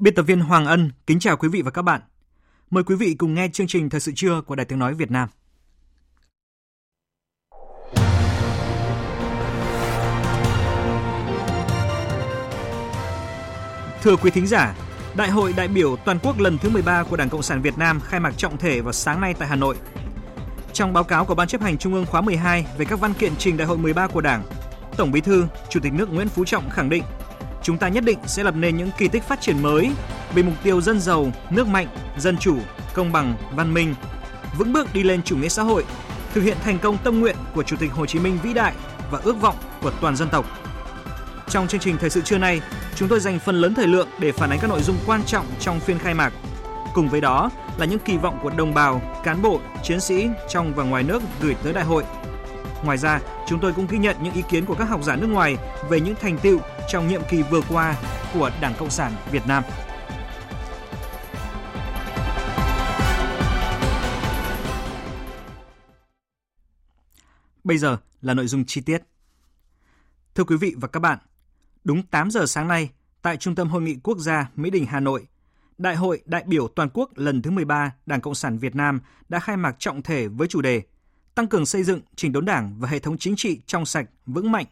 Biên tập viên Hoàng Ân kính chào quý vị và các bạn. Mời quý vị cùng nghe chương trình Thời sự trưa của Đài Tiếng Nói Việt Nam. Thưa quý thính giả, Đại hội đại biểu toàn quốc lần thứ 13 của Đảng Cộng sản Việt Nam khai mạc trọng thể vào sáng nay tại Hà Nội. Trong báo cáo của Ban chấp hành Trung ương khóa 12 về các văn kiện trình Đại hội 13 của Đảng, Tổng Bí thư, Chủ tịch nước Nguyễn Phú Trọng khẳng định chúng ta nhất định sẽ lập nên những kỳ tích phát triển mới vì mục tiêu dân giàu, nước mạnh, dân chủ, công bằng, văn minh, vững bước đi lên chủ nghĩa xã hội, thực hiện thành công tâm nguyện của Chủ tịch Hồ Chí Minh vĩ đại và ước vọng của toàn dân tộc. Trong chương trình thời sự trưa nay, chúng tôi dành phần lớn thời lượng để phản ánh các nội dung quan trọng trong phiên khai mạc. Cùng với đó là những kỳ vọng của đồng bào, cán bộ, chiến sĩ trong và ngoài nước gửi tới đại hội. Ngoài ra, chúng tôi cũng ghi nhận những ý kiến của các học giả nước ngoài về những thành tựu trong nhiệm kỳ vừa qua của Đảng Cộng sản Việt Nam. Bây giờ là nội dung chi tiết. Thưa quý vị và các bạn, đúng 8 giờ sáng nay, tại Trung tâm Hội nghị Quốc gia Mỹ Đình Hà Nội, Đại hội đại biểu toàn quốc lần thứ 13 Đảng Cộng sản Việt Nam đã khai mạc trọng thể với chủ đề Tăng cường xây dựng chỉnh đốn Đảng và hệ thống chính trị trong sạch, vững mạnh,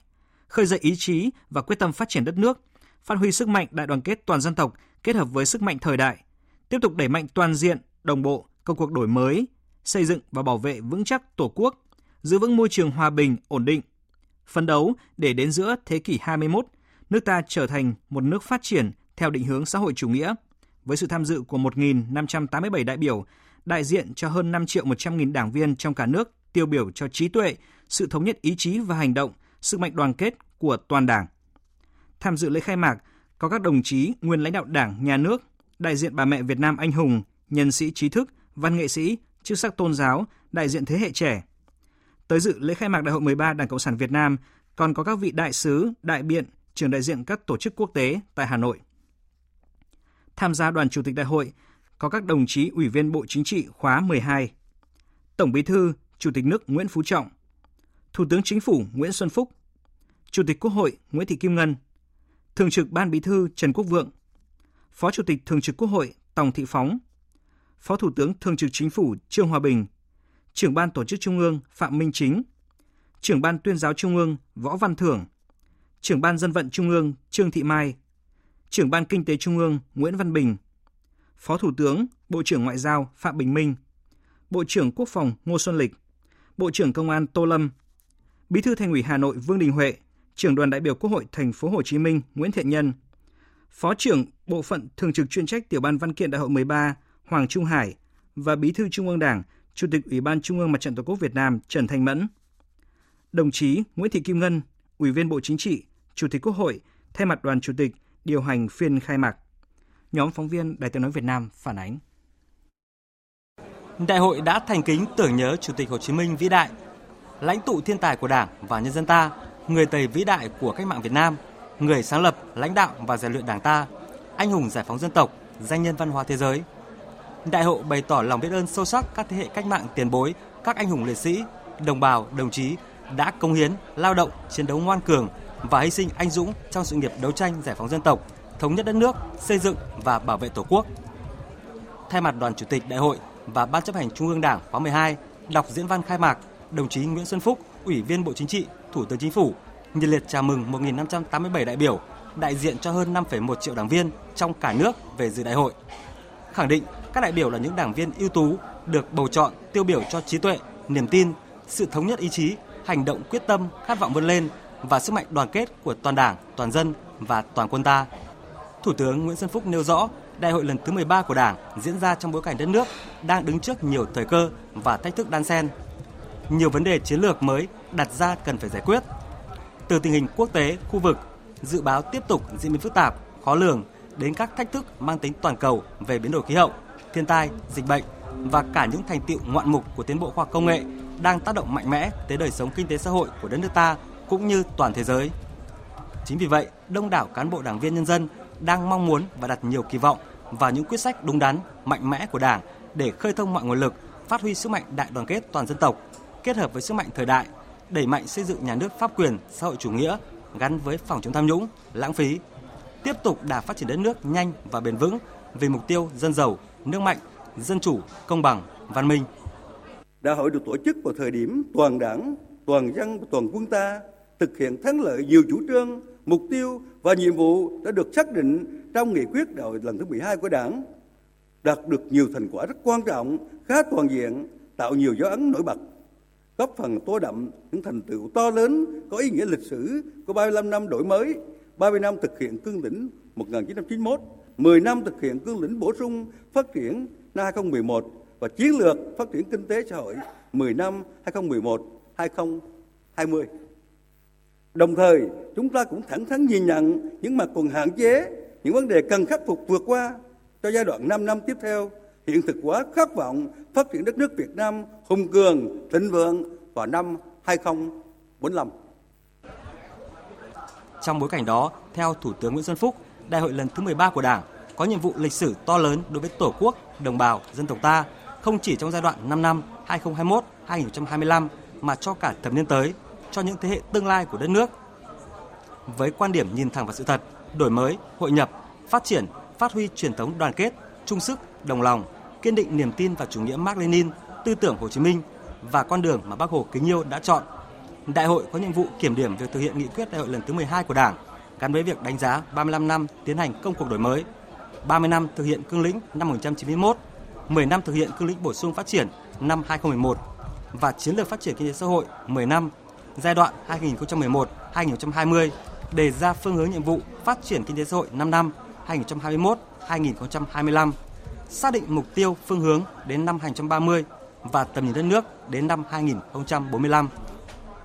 khơi dậy ý chí và quyết tâm phát triển đất nước, phát huy sức mạnh đại đoàn kết toàn dân tộc kết hợp với sức mạnh thời đại, tiếp tục đẩy mạnh toàn diện, đồng bộ công cuộc đổi mới, xây dựng và bảo vệ vững chắc Tổ quốc, giữ vững môi trường hòa bình, ổn định. Phấn đấu để đến giữa thế kỷ 21, nước ta trở thành một nước phát triển theo định hướng xã hội chủ nghĩa, với sự tham dự của 1.587 đại biểu, đại diện cho hơn 5 triệu 100 nghìn đảng viên trong cả nước tiêu biểu cho trí tuệ, sự thống nhất ý chí và hành động, sức mạnh đoàn kết của toàn Đảng. Tham dự lễ khai mạc có các đồng chí nguyên lãnh đạo Đảng, Nhà nước, đại diện bà mẹ Việt Nam anh hùng, nhân sĩ trí thức, văn nghệ sĩ, chức sắc tôn giáo, đại diện thế hệ trẻ. Tới dự lễ khai mạc Đại hội 13 Đảng Cộng sản Việt Nam còn có các vị đại sứ, đại biện, trưởng đại diện các tổ chức quốc tế tại Hà Nội. Tham gia đoàn chủ tịch đại hội có các đồng chí Ủy viên Bộ Chính trị khóa 12, Tổng Bí thư, Chủ tịch nước Nguyễn Phú Trọng, Thủ tướng Chính phủ Nguyễn Xuân Phúc, Chủ tịch Quốc hội Nguyễn Thị Kim Ngân, Thường trực Ban Bí thư Trần Quốc Vượng, Phó Chủ tịch Thường trực Quốc hội Tòng Thị Phóng, Phó Thủ tướng Thường trực Chính phủ Trương Hòa Bình, Trưởng ban Tổ chức Trung ương Phạm Minh Chính, Trưởng ban Tuyên giáo Trung ương Võ Văn Thưởng, Trưởng ban Dân vận Trung ương Trương Thị Mai, Trưởng ban Kinh tế Trung ương Nguyễn Văn Bình, Phó Thủ tướng, Bộ trưởng Ngoại giao Phạm Bình Minh, Bộ trưởng Quốc phòng Ngô Xuân Lịch, Bộ trưởng Công an Tô Lâm, Bí thư Thành ủy Hà Nội Vương Đình Huệ, Trưởng đoàn đại biểu Quốc hội Thành phố Hồ Chí Minh Nguyễn Thiện Nhân, Phó trưởng Bộ phận Thường trực chuyên trách Tiểu ban Văn kiện Đại hội 13 Hoàng Trung Hải và Bí thư Trung ương Đảng, Chủ tịch Ủy ban Trung ương Mặt trận Tổ quốc Việt Nam Trần Thanh Mẫn. Đồng chí Nguyễn Thị Kim Ngân, Ủy viên Bộ Chính trị, Chủ tịch Quốc hội, thay mặt đoàn chủ tịch điều hành phiên khai mạc. Nhóm phóng viên Đài Tiếng nói Việt Nam phản ánh. Đại hội đã thành kính tưởng nhớ Chủ tịch Hồ Chí Minh vĩ đại, lãnh tụ thiên tài của Đảng và nhân dân ta, người thầy vĩ đại của cách mạng Việt Nam, người sáng lập, lãnh đạo và rèn luyện Đảng ta, anh hùng giải phóng dân tộc, danh nhân văn hóa thế giới. Đại hội bày tỏ lòng biết ơn sâu sắc các thế hệ cách mạng tiền bối, các anh hùng liệt sĩ, đồng bào, đồng chí đã công hiến, lao động, chiến đấu ngoan cường và hy sinh anh dũng trong sự nghiệp đấu tranh giải phóng dân tộc, thống nhất đất nước, xây dựng và bảo vệ Tổ quốc. Thay mặt đoàn chủ tịch đại hội và Ban chấp hành Trung ương Đảng khóa 12 đọc diễn văn khai mạc, đồng chí Nguyễn Xuân Phúc, Ủy viên Bộ Chính trị, Thủ tướng Chính phủ nhiệt liệt chào mừng 1.587 đại biểu đại diện cho hơn 5,1 triệu đảng viên trong cả nước về dự đại hội. Khẳng định các đại biểu là những đảng viên ưu tú được bầu chọn tiêu biểu cho trí tuệ, niềm tin, sự thống nhất ý chí, hành động quyết tâm, khát vọng vươn lên và sức mạnh đoàn kết của toàn Đảng, toàn dân và toàn quân ta. Thủ tướng Nguyễn Xuân Phúc nêu rõ, Đại hội lần thứ 13 của Đảng diễn ra trong bối cảnh đất nước đang đứng trước nhiều thời cơ và thách thức đan xen. Nhiều vấn đề chiến lược mới đặt ra cần phải giải quyết. Từ tình hình quốc tế, khu vực, dự báo tiếp tục diễn biến phức tạp, khó lường đến các thách thức mang tính toàn cầu về biến đổi khí hậu, thiên tai, dịch bệnh và cả những thành tiệu ngoạn mục của tiến bộ khoa học công nghệ đang tác động mạnh mẽ tới đời sống kinh tế xã hội của đất nước ta cũng như toàn thế giới. Chính vì vậy, đông đảo cán bộ đảng viên nhân dân đang mong muốn và đặt nhiều kỳ vọng vào những quyết sách đúng đắn, mạnh mẽ của Đảng để khơi thông mọi nguồn lực, phát huy sức mạnh đại đoàn kết toàn dân tộc, kết hợp với sức mạnh thời đại, đẩy mạnh xây dựng nhà nước pháp quyền, xã hội chủ nghĩa gắn với phòng chống tham nhũng, lãng phí, tiếp tục đà phát triển đất nước nhanh và bền vững vì mục tiêu dân giàu, nước mạnh, dân chủ, công bằng, văn minh. Đại hội được tổ chức vào thời điểm toàn đảng, toàn dân toàn quân ta thực hiện thắng lợi nhiều chủ trương, mục tiêu và nhiệm vụ đã được xác định trong nghị quyết đại hội lần thứ 12 của Đảng, đạt được nhiều thành quả rất quan trọng, khá toàn diện, tạo nhiều dấu ấn nổi bật, góp phần tô đậm những thành tựu to lớn có ý nghĩa lịch sử của 35 năm đổi mới, 30 năm thực hiện cương lĩnh 1991, 10 năm thực hiện cương lĩnh bổ sung phát triển năm 2011 và chiến lược phát triển kinh tế xã hội 10 năm 2011-2020. Đồng thời, chúng ta cũng thẳng thắn nhìn nhận những mặt còn hạn chế, những vấn đề cần khắc phục vượt qua cho giai đoạn 5 năm tiếp theo, hiện thực hóa khát vọng phát triển đất nước Việt Nam hùng cường, thịnh vượng vào năm 2045. Trong bối cảnh đó, theo Thủ tướng Nguyễn Xuân Phúc, Đại hội lần thứ 13 của Đảng có nhiệm vụ lịch sử to lớn đối với Tổ quốc, đồng bào, dân tộc ta, không chỉ trong giai đoạn 5 năm 2021-2025 mà cho cả thập niên tới, cho những thế hệ tương lai của đất nước. Với quan điểm nhìn thẳng vào sự thật, đổi mới, hội nhập, phát triển, phát huy truyền thống đoàn kết, chung sức, đồng lòng, kiên định niềm tin vào chủ nghĩa Mark Lenin, tư tưởng Hồ Chí Minh và con đường mà Bác Hồ kính yêu đã chọn. Đại hội có nhiệm vụ kiểm điểm việc thực hiện nghị quyết đại hội lần thứ 12 của Đảng, gắn với việc đánh giá 35 năm tiến hành công cuộc đổi mới, 30 năm thực hiện cương lĩnh năm 1991, 10 năm thực hiện cương lĩnh bổ sung phát triển năm 2011 và chiến lược phát triển kinh tế xã hội 10 năm giai đoạn 2011-2020 đề ra phương hướng nhiệm vụ phát triển kinh tế xã hội 5 năm 2021-2025, xác định mục tiêu phương hướng đến năm 2030 và tầm nhìn đất nước đến năm 2045.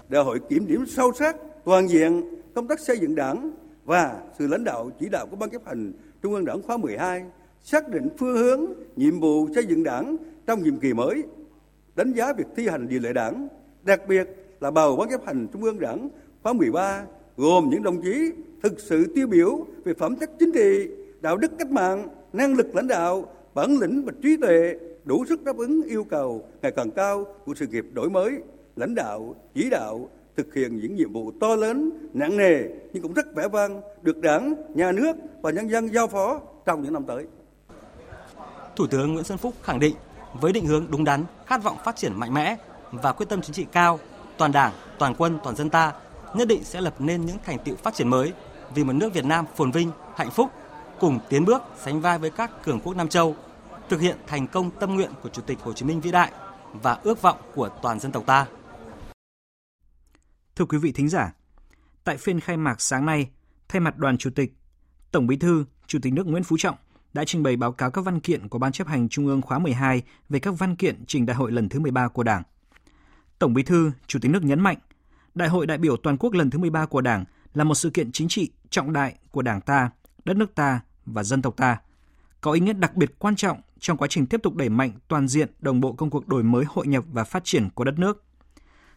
Đại hội kiểm điểm sâu sắc, toàn diện công tác xây dựng đảng và sự lãnh đạo chỉ đạo của Ban chấp hành Trung ương Đảng khóa 12, xác định phương hướng, nhiệm vụ xây dựng đảng trong nhiệm kỳ mới, đánh giá việc thi hành điều lệ đảng, đặc biệt là bầu Ban chấp hành Trung ương Đảng khóa 13 gồm những đồng chí thực sự tiêu biểu về phẩm chất chính trị, đạo đức cách mạng, năng lực lãnh đạo, bản lĩnh và trí tuệ đủ sức đáp ứng yêu cầu ngày càng cao của sự nghiệp đổi mới, lãnh đạo, chỉ đạo, thực hiện những nhiệm vụ to lớn, nặng nề nhưng cũng rất vẻ vang được Đảng, Nhà nước và nhân dân giao phó trong những năm tới. Thủ tướng Nguyễn Xuân Phúc khẳng định với định hướng đúng đắn, khát vọng phát triển mạnh mẽ và quyết tâm chính trị cao, toàn Đảng, toàn quân, toàn dân ta nhất định sẽ lập nên những thành tựu phát triển mới vì một nước Việt Nam phồn vinh, hạnh phúc, cùng tiến bước sánh vai với các cường quốc Nam Châu, thực hiện thành công tâm nguyện của Chủ tịch Hồ Chí Minh vĩ đại và ước vọng của toàn dân tộc ta. Thưa quý vị thính giả, tại phiên khai mạc sáng nay, thay mặt đoàn chủ tịch, Tổng Bí thư, Chủ tịch nước Nguyễn Phú Trọng đã trình bày báo cáo các văn kiện của Ban chấp hành Trung ương khóa 12 về các văn kiện trình đại hội lần thứ 13 của Đảng. Tổng Bí thư, Chủ tịch nước nhấn mạnh, Đại hội đại biểu toàn quốc lần thứ 13 của Đảng là một sự kiện chính trị trọng đại của Đảng ta, đất nước ta và dân tộc ta, có ý nghĩa đặc biệt quan trọng trong quá trình tiếp tục đẩy mạnh toàn diện đồng bộ công cuộc đổi mới hội nhập và phát triển của đất nước.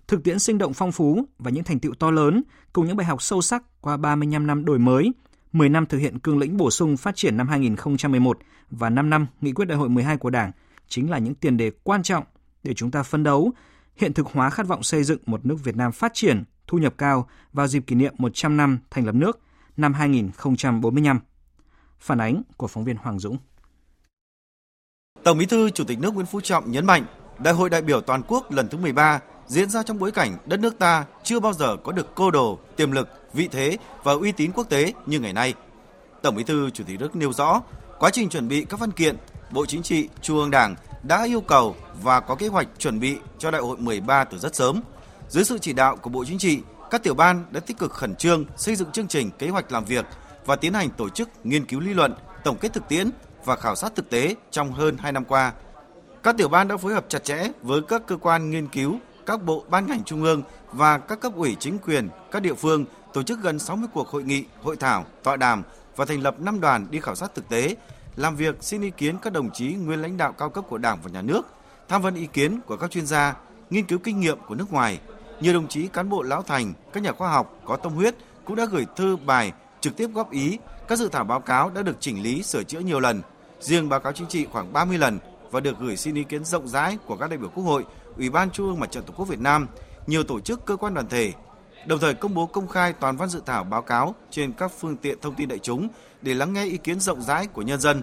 Thực tiễn sinh động phong phú và những thành tựu to lớn cùng những bài học sâu sắc qua 35 năm đổi mới, 10 năm thực hiện cương lĩnh bổ sung phát triển năm 2011 và 5 năm nghị quyết đại hội 12 của Đảng chính là những tiền đề quan trọng để chúng ta phấn đấu hiện thực hóa khát vọng xây dựng một nước Việt Nam phát triển, thu nhập cao vào dịp kỷ niệm 100 năm thành lập nước năm 2045. Phản ánh của phóng viên Hoàng Dũng. Tổng Bí thư Chủ tịch nước Nguyễn Phú Trọng nhấn mạnh, Đại hội đại biểu toàn quốc lần thứ 13 diễn ra trong bối cảnh đất nước ta chưa bao giờ có được cơ đồ, tiềm lực, vị thế và uy tín quốc tế như ngày nay. Tổng Bí thư Chủ tịch nước nêu rõ, quá trình chuẩn bị các văn kiện, Bộ Chính trị, Trung ương Đảng đã yêu cầu và có kế hoạch chuẩn bị cho đại hội 13 từ rất sớm. Dưới sự chỉ đạo của Bộ Chính trị, Các tiểu ban đã tích cực khẩn trương xây dựng chương trình kế hoạch làm việc và tiến hành tổ chức nghiên cứu lý luận, tổng kết thực tiễn và khảo sát thực tế trong hơn 2 năm qua. Các tiểu ban đã phối hợp chặt chẽ với các cơ quan nghiên cứu, các bộ ban ngành trung ương và các cấp ủy chính quyền, các địa phương tổ chức gần 60 cuộc hội nghị, hội thảo, tọa đàm và thành lập 5 đoàn đi khảo sát thực tế, làm việc xin ý kiến các đồng chí nguyên lãnh đạo cao cấp của Đảng và Nhà nước, tham vấn ý kiến của các chuyên gia, nghiên cứu kinh nghiệm của nước ngoài. Nhiều đồng chí cán bộ lão thành, các nhà khoa học có tâm huyết cũng đã gửi thư bài trực tiếp góp ý, các dự thảo báo cáo đã được chỉnh lý sửa chữa nhiều lần, riêng báo cáo chính trị khoảng 30 lần và được gửi xin ý kiến rộng rãi của các đại biểu Quốc hội, Ủy ban Trung ương Mặt trận Tổ quốc Việt Nam, nhiều tổ chức cơ quan đoàn thể, đồng thời công bố công khai toàn văn dự thảo báo cáo trên các phương tiện thông tin đại chúng để lắng nghe ý kiến rộng rãi của nhân dân.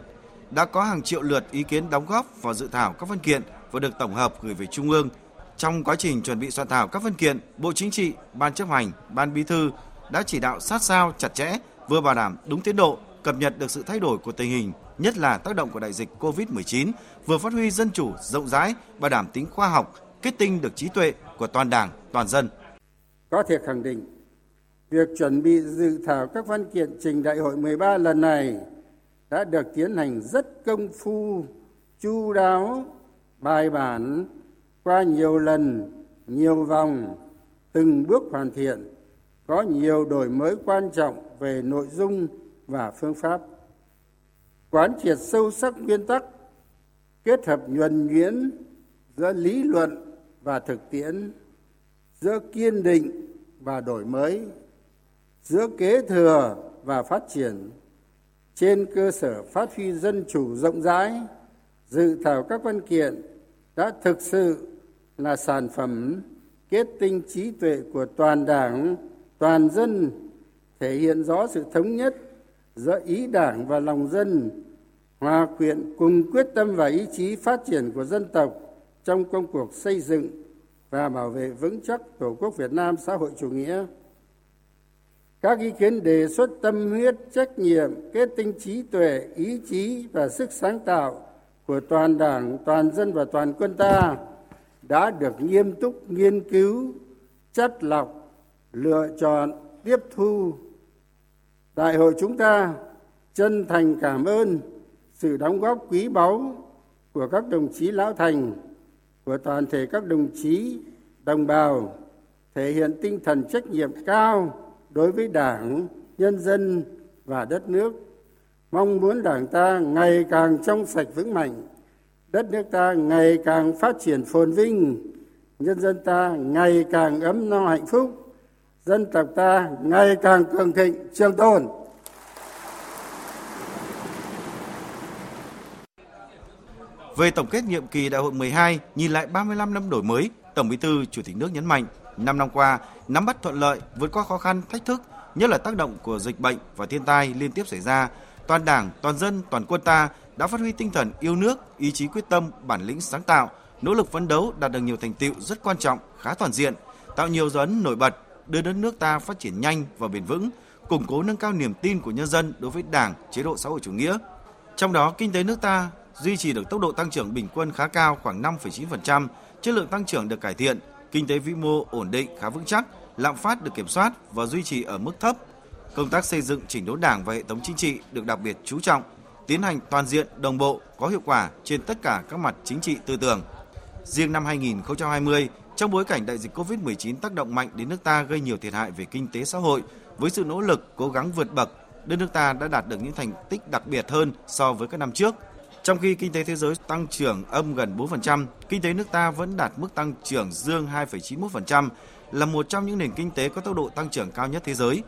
Đã có hàng triệu lượt ý kiến đóng góp vào dự thảo các văn kiện và được tổng hợp gửi về Trung ương. Trong quá trình chuẩn bị soạn thảo các văn kiện, Bộ Chính trị, Ban chấp hành, Ban Bí thư đã chỉ đạo sát sao chặt chẽ, vừa bảo đảm đúng tiến độ, cập nhật được sự thay đổi của tình hình, nhất là tác động của đại dịch COVID-19, vừa phát huy dân chủ rộng rãi, bảo đảm tính khoa học, kết tinh được trí tuệ của toàn Đảng, toàn dân. Có thể khẳng định, việc chuẩn bị dự thảo các văn kiện trình đại hội 13 lần này đã được tiến hành rất công phu, chu đáo, bài bản, qua nhiều lần, nhiều vòng, từng bước hoàn thiện, có nhiều đổi mới quan trọng về nội dung và phương pháp. Quán triệt sâu sắc nguyên tắc, kết hợp nhuần nhuyễn giữa lý luận và thực tiễn, giữa kiên định và đổi mới, giữa kế thừa và phát triển, trên cơ sở phát huy dân chủ rộng rãi, dự thảo các văn kiện đã thực sự là sản phẩm kết tinh trí tuệ của toàn đảng, toàn dân, thể hiện rõ sự thống nhất giữa ý đảng và lòng dân, hòa quyện cùng quyết tâm và ý chí phát triển của dân tộc trong công cuộc xây dựng và bảo vệ vững chắc Tổ quốc Việt Nam xã hội chủ nghĩa. Các ý kiến đề xuất tâm huyết, trách nhiệm, kết tinh trí tuệ, ý chí và sức sáng tạo của toàn đảng, toàn dân và toàn quân ta đã được nghiêm túc nghiên cứu, chất lọc, lựa chọn, tiếp thu. Đại hội chúng ta chân thành cảm ơn sự đóng góp quý báu của các đồng chí lão thành, của toàn thể các đồng chí đồng bào, thể hiện tinh thần trách nhiệm cao đối với đảng, nhân dân và đất nước. Mong muốn đảng ta ngày càng trong sạch vững mạnh, đất nước ta ngày càng phát triển phồn vinh, nhân dân ta ngày càng ấm no hạnh phúc, dân tộc ta ngày càng cường thịnh trường tồn. Về tổng kết nhiệm kỳ đại hội 12, nhìn lại 35 năm đổi mới, Tổng Bí thư Chủ tịch nước nhấn mạnh, 5 năm qua, nắm bắt thuận lợi, vượt qua khó khăn, thách thức, nhất là tác động của dịch bệnh và thiên tai liên tiếp xảy ra, toàn Đảng, toàn dân, toàn quân ta đã phát huy tinh thần yêu nước, ý chí quyết tâm, bản lĩnh sáng tạo, nỗ lực phấn đấu đạt được nhiều thành tựu rất quan trọng, khá toàn diện, tạo nhiều dấu ấn nổi bật, đưa đất nước ta phát triển nhanh và bền vững, củng cố nâng cao niềm tin của nhân dân đối với Đảng, chế độ xã hội chủ nghĩa. Trong đó, kinh tế nước ta duy trì được tốc độ tăng trưởng bình quân khá cao khoảng 5,9%, chất lượng tăng trưởng được cải thiện, kinh tế vĩ mô ổn định khá vững chắc, lạm phát được kiểm soát và duy trì ở mức thấp. Công tác xây dựng chỉnh đốn Đảng và hệ thống chính trị được đặc biệt chú trọng, tiến hành toàn diện, đồng bộ, có hiệu quả trên tất cả các mặt chính trị tư tưởng. Riêng năm 2020, trong bối cảnh đại dịch COVID-19 tác động mạnh đến nước ta gây nhiều thiệt hại về kinh tế xã hội, với sự nỗ lực cố gắng vượt bậc, đất nước ta đã đạt được những thành tích đặc biệt hơn so với các năm trước. Trong khi kinh tế thế giới tăng trưởng âm gần 4%, kinh tế nước ta vẫn đạt mức tăng trưởng dương 2,91%, là một trong những nền kinh tế có tốc độ tăng trưởng cao nhất thế giới.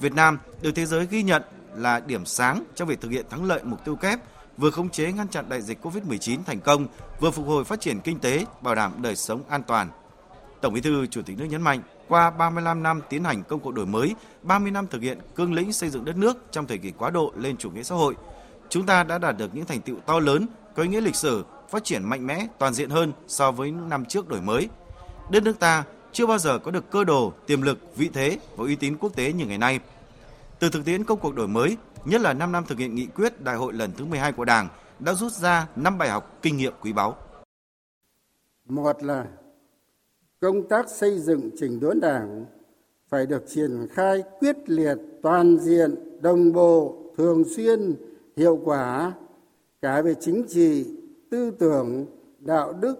Việt Nam được thế giới ghi nhận là điểm sáng trong việc thực hiện thắng lợi mục tiêu kép vừa khống chế ngăn chặn đại dịch COVID-19 thành công, vừa phục hồi phát triển kinh tế, bảo đảm đời sống an toàn. Tổng Bí thư Chủ tịch nước nhấn mạnh, qua 35 năm tiến hành công cuộc đổi mới, 30 năm thực hiện cương lĩnh xây dựng đất nước trong thời kỳ quá độ lên chủ nghĩa xã hội, chúng ta đã đạt được những thành tựu to lớn, có ý nghĩa lịch sử, phát triển mạnh mẽ, toàn diện hơn so với những năm trước đổi mới. Đất nước ta chưa bao giờ có được cơ đồ, tiềm lực, vị thế và uy tín quốc tế như ngày nay. Từ thực tiễn công cuộc đổi mới, nhất là 5 năm thực hiện nghị quyết đại hội lần thứ 12 của Đảng đã rút ra 5 bài học kinh nghiệm quý báu. Một là công tác xây dựng chỉnh đốn Đảng phải được triển khai quyết liệt toàn diện đồng bộ thường xuyên hiệu quả cả về chính trị, tư tưởng, đạo đức,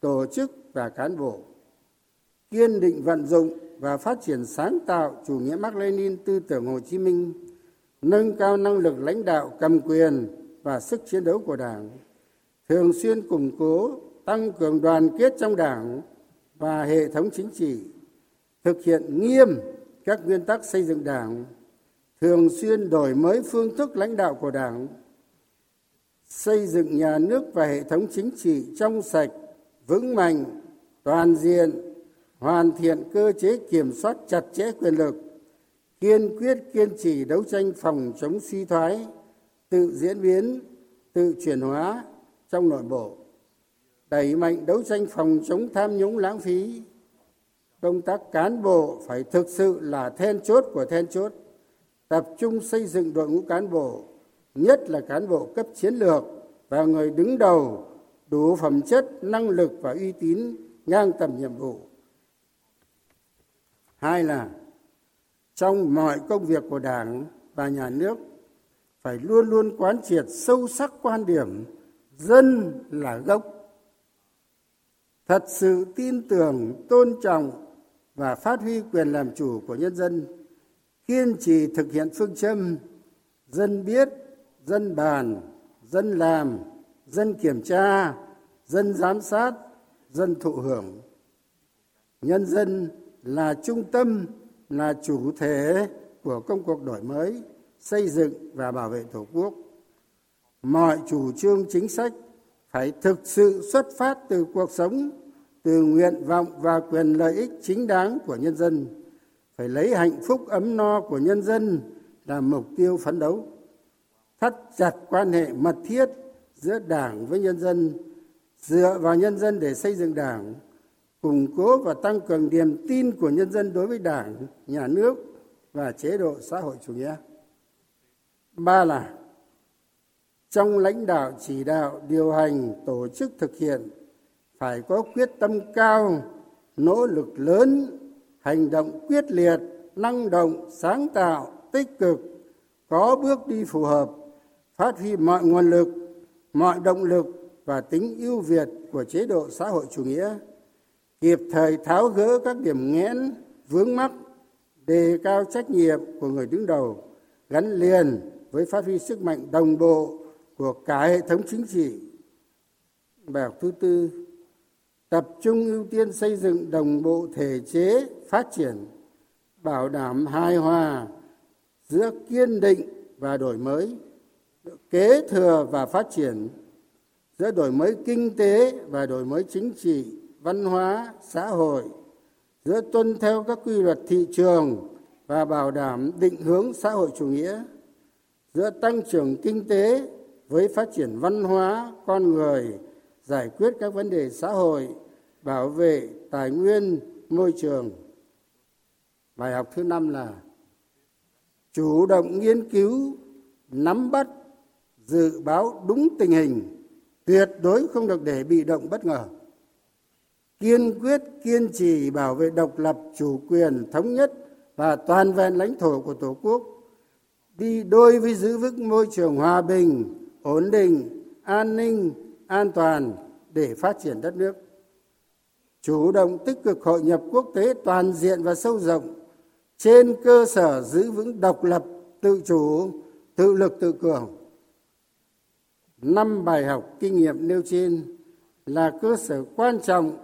tổ chức và cán bộ. Kiên định vận dụng và phát triển sáng tạo chủ nghĩa Mark Lenin, tư tưởng Hồ Chí Minh, nâng cao năng lực lãnh đạo, cầm quyền và sức chiến đấu của đảng, thường xuyên củng cố, tăng cường đoàn kết trong đảng và hệ thống chính trị, thực hiện nghiêm các nguyên tắc xây dựng đảng thường xuyên đổi mới phương thức lãnh đạo của đảng, xây dựng nhà nước và hệ thống chính trị trong sạch, vững mạnh, toàn diện, hoàn thiện cơ chế kiểm soát chặt chẽ quyền lực, kiên quyết kiên trì đấu tranh phòng chống suy thoái, tự diễn biến, tự chuyển hóa trong nội bộ, đẩy mạnh đấu tranh phòng chống tham nhũng lãng phí. Công tác cán bộ phải thực sự là then chốt của then chốt tập trung xây dựng đội ngũ cán bộ, nhất là cán bộ cấp chiến lược và người đứng đầu, đủ phẩm chất, năng lực và uy tín ngang tầm nhiệm vụ. Hai là, trong mọi công việc của đảng và nhà nước, phải luôn luôn quán triệt sâu sắc quan điểm dân là gốc. Thật sự tin tưởng, tôn trọng và phát huy quyền làm chủ của nhân dân kiên trì thực hiện phương châm dân biết, dân bàn, dân làm, dân kiểm tra, dân giám sát, dân thụ hưởng. Nhân dân là trung tâm, là chủ thể của công cuộc đổi mới, xây dựng và bảo vệ tổ quốc. Mọi chủ trương chính sách phải thực sự xuất phát từ cuộc sống, từ nguyện vọng và quyền lợi ích chính đáng của nhân dân phải lấy hạnh phúc ấm no của nhân dân là mục tiêu phấn đấu. Thắt chặt quan hệ mật thiết giữa đảng với nhân dân, dựa vào nhân dân để xây dựng đảng, củng cố và tăng cường niềm tin của nhân dân đối với đảng, nhà nước và chế độ xã hội chủ nghĩa. Ba là, trong lãnh đạo chỉ đạo điều hành, tổ chức thực hiện, phải có quyết tâm cao, nỗ lực lớn hành động quyết liệt, năng động, sáng tạo, tích cực, có bước đi phù hợp, phát huy mọi nguồn lực, mọi động lực và tính ưu việt của chế độ xã hội chủ nghĩa, kịp thời tháo gỡ các điểm nghẽn, vướng mắc, đề cao trách nhiệm của người đứng đầu, gắn liền với phát huy sức mạnh đồng bộ của cả hệ thống chính trị. Bài học thứ tư tập trung ưu tiên xây dựng đồng bộ thể chế, phát triển, bảo đảm hài hòa giữa kiên định và đổi mới, kế thừa và phát triển, giữa đổi mới kinh tế và đổi mới chính trị, văn hóa, xã hội, giữa tuân theo các quy luật thị trường và bảo đảm định hướng xã hội chủ nghĩa, giữa tăng trưởng kinh tế với phát triển văn hóa, con người giải quyết các vấn đề xã hội, bảo vệ tài nguyên, môi trường. Bài học thứ năm là chủ động nghiên cứu, nắm bắt, dự báo đúng tình hình, tuyệt đối không được để bị động bất ngờ. Kiên quyết, kiên trì bảo vệ độc lập, chủ quyền, thống nhất và toàn vẹn lãnh thổ của tổ quốc. Đi đôi với giữ vững môi trường hòa bình, ổn định, an ninh an toàn để phát triển đất nước. Chủ động tích cực hội nhập quốc tế toàn diện và sâu rộng, trên cơ sở giữ vững độc lập, tự chủ, tự lực, tự cường. Năm bài học kinh nghiệm nêu trên là cơ sở quan trọng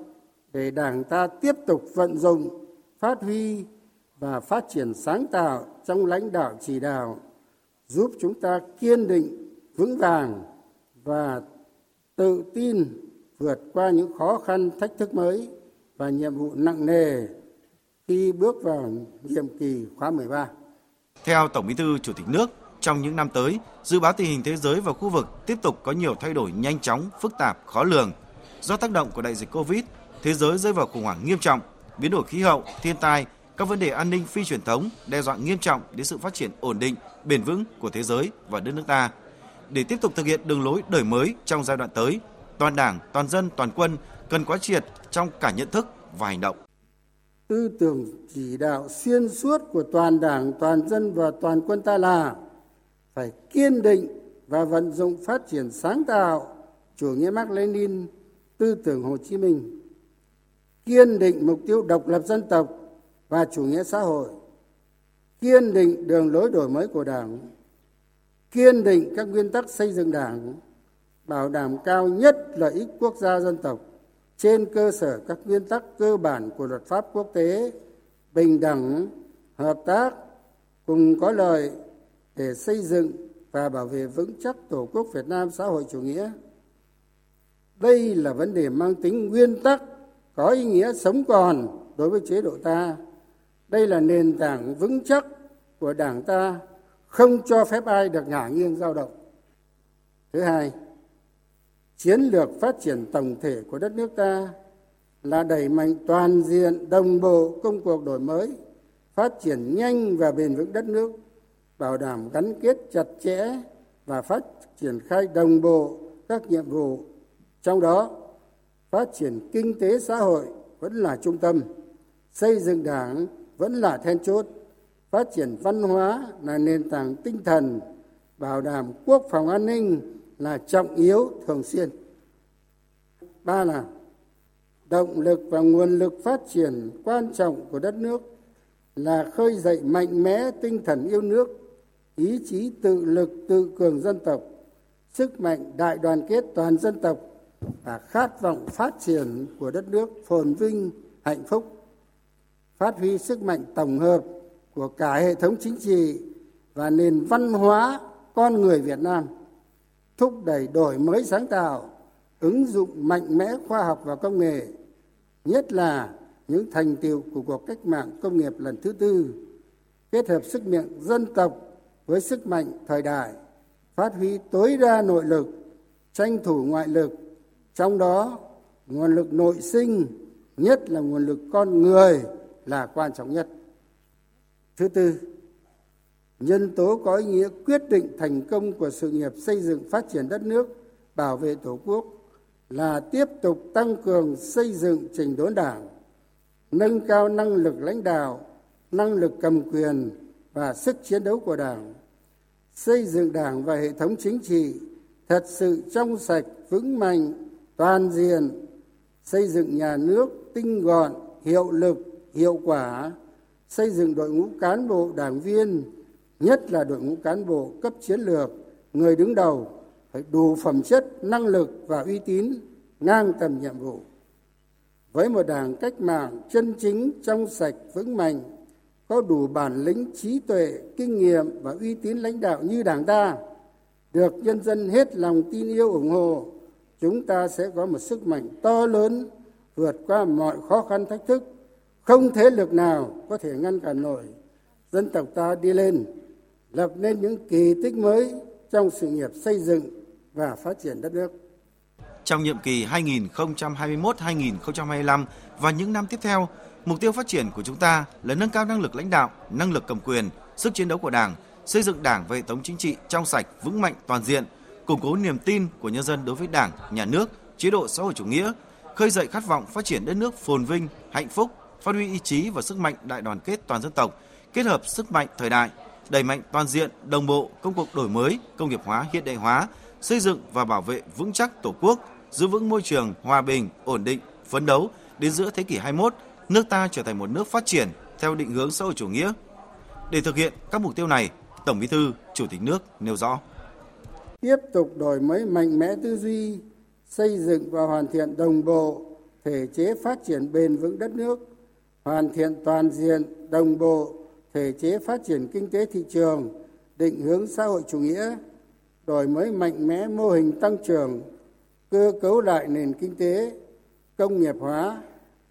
để đảng ta tiếp tục vận dụng, phát huy và phát triển sáng tạo trong lãnh đạo chỉ đạo, giúp chúng ta kiên định, vững vàng và tự tin vượt qua những khó khăn thách thức mới và nhiệm vụ nặng nề khi bước vào nhiệm kỳ khóa 13. Theo Tổng Bí thư Chủ tịch nước, trong những năm tới, dự báo tình hình thế giới và khu vực tiếp tục có nhiều thay đổi nhanh chóng, phức tạp, khó lường. Do tác động của đại dịch Covid, thế giới rơi vào khủng hoảng nghiêm trọng, biến đổi khí hậu, thiên tai, các vấn đề an ninh phi truyền thống đe dọa nghiêm trọng đến sự phát triển ổn định, bền vững của thế giới và đất nước ta. Để tiếp tục thực hiện đường lối đổi mới trong giai đoạn tới, toàn Đảng, toàn dân, toàn quân cần quán triệt trong cả nhận thức và hành động. tư tưởng chỉ đạo xuyên suốt của toàn đảng toàn dân và toàn quân ta là phải kiên định và vận dụng phát triển sáng tạo. Chủ nghĩa mark lenin tư tưởng hồ chí minh kiên định mục tiêu độc lập dân tộc và chủ nghĩa xã hội kiên định đường lối đổi mới của đảng kiên định các nguyên tắc xây dựng đảng, bảo đảm cao nhất lợi ích quốc gia dân tộc trên cơ sở các nguyên tắc cơ bản của luật pháp quốc tế, bình đẳng, hợp tác, cùng có lợi để xây dựng và bảo vệ vững chắc tổ quốc việt nam xã hội chủ nghĩa. Đây là vấn đề mang tính nguyên tắc, có ý nghĩa sống còn đối với chế độ ta. Đây là nền tảng vững chắc của đảng ta không cho phép ai được ngả nghiêng dao động. Thứ hai, chiến lược phát triển tổng thể của đất nước ta là đẩy mạnh toàn diện, đồng bộ công cuộc đổi mới, phát triển nhanh và bền vững đất nước, bảo đảm gắn kết chặt chẽ và phát triển khai đồng bộ các nhiệm vụ. Trong đó, phát triển kinh tế xã hội vẫn là trung tâm, xây dựng đảng vẫn là then chốt phát triển văn hóa là nền tảng tinh thần, bảo đảm quốc phòng an ninh là trọng yếu thường xuyên. Ba là, động lực và nguồn lực phát triển quan trọng của đất nước là khơi dậy mạnh mẽ tinh thần yêu nước, ý chí tự lực tự cường dân tộc, sức mạnh đại đoàn kết toàn dân tộc và khát vọng phát triển của đất nước phồn vinh, hạnh phúc. Phát huy sức mạnh tổng hợp của cả hệ thống chính trị và nền văn hóa con người việt nam, thúc đẩy đổi mới sáng tạo, ứng dụng mạnh mẽ khoa học và công nghệ, nhất là những thành tiệu của cuộc cách mạng công nghiệp lần thứ tư, kết hợp sức mạnh dân tộc với sức mạnh thời đại, phát huy tối đa nội lực, tranh thủ ngoại lực, trong đó nguồn lực nội sinh, nhất là nguồn lực con người là quan trọng nhất thứ tư, nhân tố có ý nghĩa quyết định thành công của sự nghiệp xây dựng phát triển đất nước, bảo vệ tổ quốc là tiếp tục tăng cường xây dựng trình đốn đảng, nâng cao năng lực lãnh đạo, năng lực cầm quyền và sức chiến đấu của đảng, xây dựng đảng và hệ thống chính trị thật sự trong sạch, vững mạnh, toàn diện, xây dựng nhà nước tinh gọn, hiệu lực, hiệu quả xây dựng đội ngũ cán bộ đảng viên, nhất là đội ngũ cán bộ cấp chiến lược, người đứng đầu, phải đủ phẩm chất, năng lực và uy tín, ngang tầm nhiệm vụ. Với một đảng cách mạng chân chính, trong sạch, vững mạnh, có đủ bản lĩnh, trí tuệ, kinh nghiệm và uy tín lãnh đạo như đảng ta, được nhân dân hết lòng tin yêu, ủng hộ, chúng ta sẽ có một sức mạnh to lớn vượt qua mọi khó khăn thách thức không thế lực nào có thể ngăn cản nổi. Dân tộc ta đi lên lập nên những kỳ tích mới trong sự nghiệp xây dựng và phát triển đất nước. Trong nhiệm kỳ 2021-2025 và những năm tiếp theo, mục tiêu phát triển của chúng ta là nâng cao năng lực lãnh đạo, năng lực cầm quyền, sức chiến đấu của Đảng, xây dựng Đảng và hệ thống chính trị trong sạch, vững mạnh toàn diện, củng cố niềm tin của nhân dân đối với Đảng, nhà nước, chế độ xã hội chủ nghĩa, khơi dậy khát vọng phát triển đất nước phồn vinh, hạnh phúc, phát huy ý chí và sức mạnh đại đoàn kết toàn dân tộc, kết hợp sức mạnh thời đại, đẩy mạnh toàn diện, đồng bộ công cuộc đổi mới, công nghiệp hóa, hiện đại hóa, xây dựng và bảo vệ vững chắc Tổ quốc, giữ vững môi trường hòa bình, ổn định, phấn đấu đến giữa thế kỷ 21, nước ta trở thành một nước phát triển theo định hướng xã hội chủ nghĩa. Để thực hiện các mục tiêu này, Tổng Bí thư, Chủ tịch nước nêu rõ: Tiếp tục đổi mới mạnh mẽ tư duy, xây dựng và hoàn thiện đồng bộ thể chế phát triển bền vững đất nước, hoàn thiện toàn diện, đồng bộ thể chế phát triển kinh tế thị trường, định hướng xã hội chủ nghĩa, đổi mới mạnh mẽ mô hình tăng trưởng, cơ cấu lại nền kinh tế công nghiệp hóa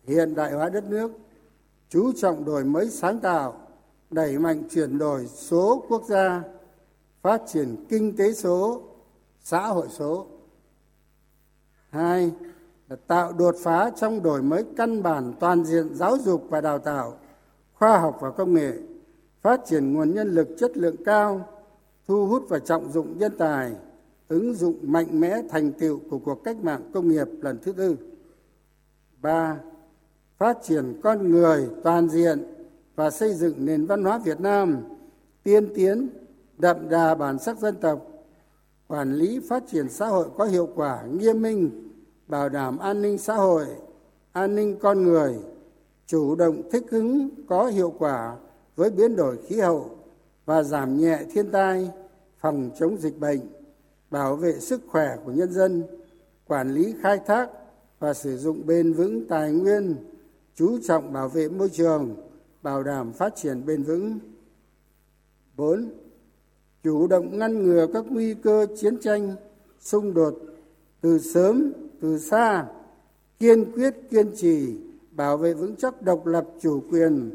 hiện đại hóa đất nước chú trọng đổi mới sáng tạo đẩy mạnh chuyển đổi số quốc gia phát triển kinh tế số xã hội số. Hai tạo đột phá trong đổi mới căn bản toàn diện giáo dục và đào tạo khoa học và công nghệ phát triển nguồn nhân lực chất lượng cao thu hút và trọng dụng nhân tài ứng dụng mạnh mẽ thành tiệu của cuộc cách mạng công nghiệp lần thứ tư. Ba phát triển con người toàn diện và xây dựng nền văn hóa Việt Nam tiên tiến, đậm đà bản sắc dân tộc, quản lý phát triển xã hội có hiệu quả, nghiêm minh, bảo đảm an ninh xã hội, an ninh con người, chủ động thích ứng có hiệu quả với biến đổi khí hậu và giảm nhẹ thiên tai, phòng chống dịch bệnh, bảo vệ sức khỏe của nhân dân, quản lý khai thác và sử dụng bền vững tài nguyên, chú trọng bảo vệ môi trường, bảo đảm phát triển bền vững. 4. Chủ động ngăn ngừa các nguy cơ chiến tranh, xung đột từ sớm, từ xa, kiên quyết kiên trì bảo vệ vững chắc độc lập chủ quyền,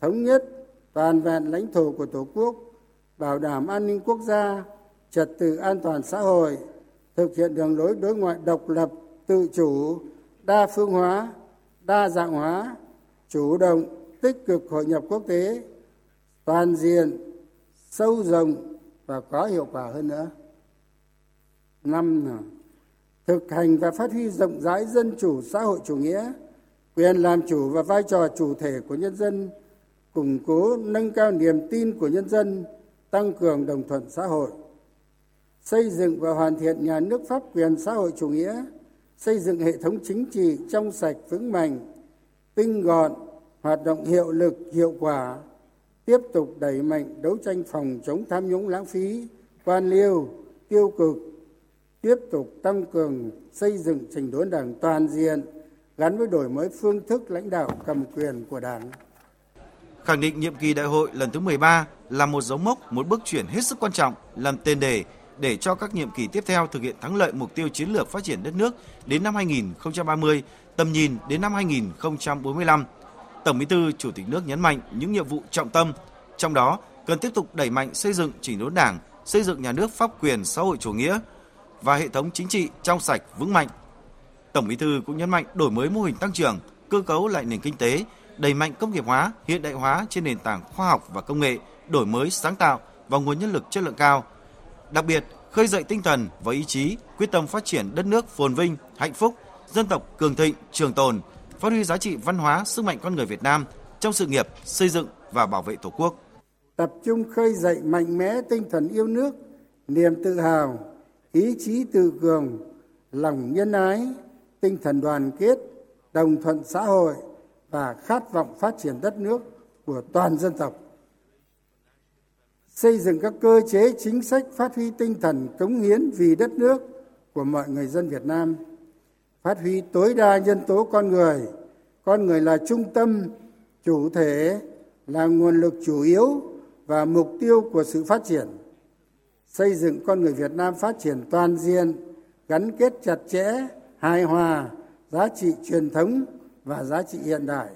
thống nhất, toàn vẹn lãnh thổ của Tổ quốc, bảo đảm an ninh quốc gia, trật tự an toàn xã hội, thực hiện đường lối đối ngoại độc lập, tự chủ, đa phương hóa, đa dạng hóa, chủ động, tích cực hội nhập quốc tế, toàn diện, sâu rộng và có hiệu quả hơn nữa. Năm nào thực hành và phát huy rộng rãi dân chủ xã hội chủ nghĩa, quyền làm chủ và vai trò chủ thể của nhân dân, củng cố nâng cao niềm tin của nhân dân, tăng cường đồng thuận xã hội, xây dựng và hoàn thiện nhà nước pháp quyền xã hội chủ nghĩa, xây dựng hệ thống chính trị trong sạch vững mạnh, tinh gọn, hoạt động hiệu lực, hiệu quả, tiếp tục đẩy mạnh đấu tranh phòng chống tham nhũng lãng phí, quan liêu, tiêu cực, tiếp tục tăng cường xây dựng trình đốn đảng toàn diện gắn với đổi mới phương thức lãnh đạo cầm quyền của đảng. Khẳng định nhiệm kỳ đại hội lần thứ 13 là một dấu mốc, một bước chuyển hết sức quan trọng, làm tiền đề để cho các nhiệm kỳ tiếp theo thực hiện thắng lợi mục tiêu chiến lược phát triển đất nước đến năm 2030, tầm nhìn đến năm 2045. Tổng Bí thư Chủ tịch nước nhấn mạnh những nhiệm vụ trọng tâm, trong đó cần tiếp tục đẩy mạnh xây dựng chỉnh đốn Đảng, xây dựng nhà nước pháp quyền xã hội chủ nghĩa và hệ thống chính trị trong sạch vững mạnh. Tổng Bí thư cũng nhấn mạnh đổi mới mô hình tăng trưởng, cơ cấu lại nền kinh tế, đẩy mạnh công nghiệp hóa, hiện đại hóa trên nền tảng khoa học và công nghệ, đổi mới sáng tạo và nguồn nhân lực chất lượng cao. Đặc biệt, khơi dậy tinh thần và ý chí quyết tâm phát triển đất nước phồn vinh, hạnh phúc, dân tộc cường thịnh, trường tồn, phát huy giá trị văn hóa, sức mạnh con người Việt Nam trong sự nghiệp xây dựng và bảo vệ Tổ quốc. Tập trung khơi dậy mạnh mẽ tinh thần yêu nước, niềm tự hào, ý chí tự cường, lòng nhân ái, tinh thần đoàn kết, đồng thuận xã hội và khát vọng phát triển đất nước của toàn dân tộc. Xây dựng các cơ chế chính sách phát huy tinh thần cống hiến vì đất nước của mọi người dân Việt Nam phát huy tối đa nhân tố con người con người là trung tâm chủ thể là nguồn lực chủ yếu và mục tiêu của sự phát triển xây dựng con người việt nam phát triển toàn diện, gắn kết chặt chẽ, hài hòa, giá trị truyền thống và giá trị hiện đại.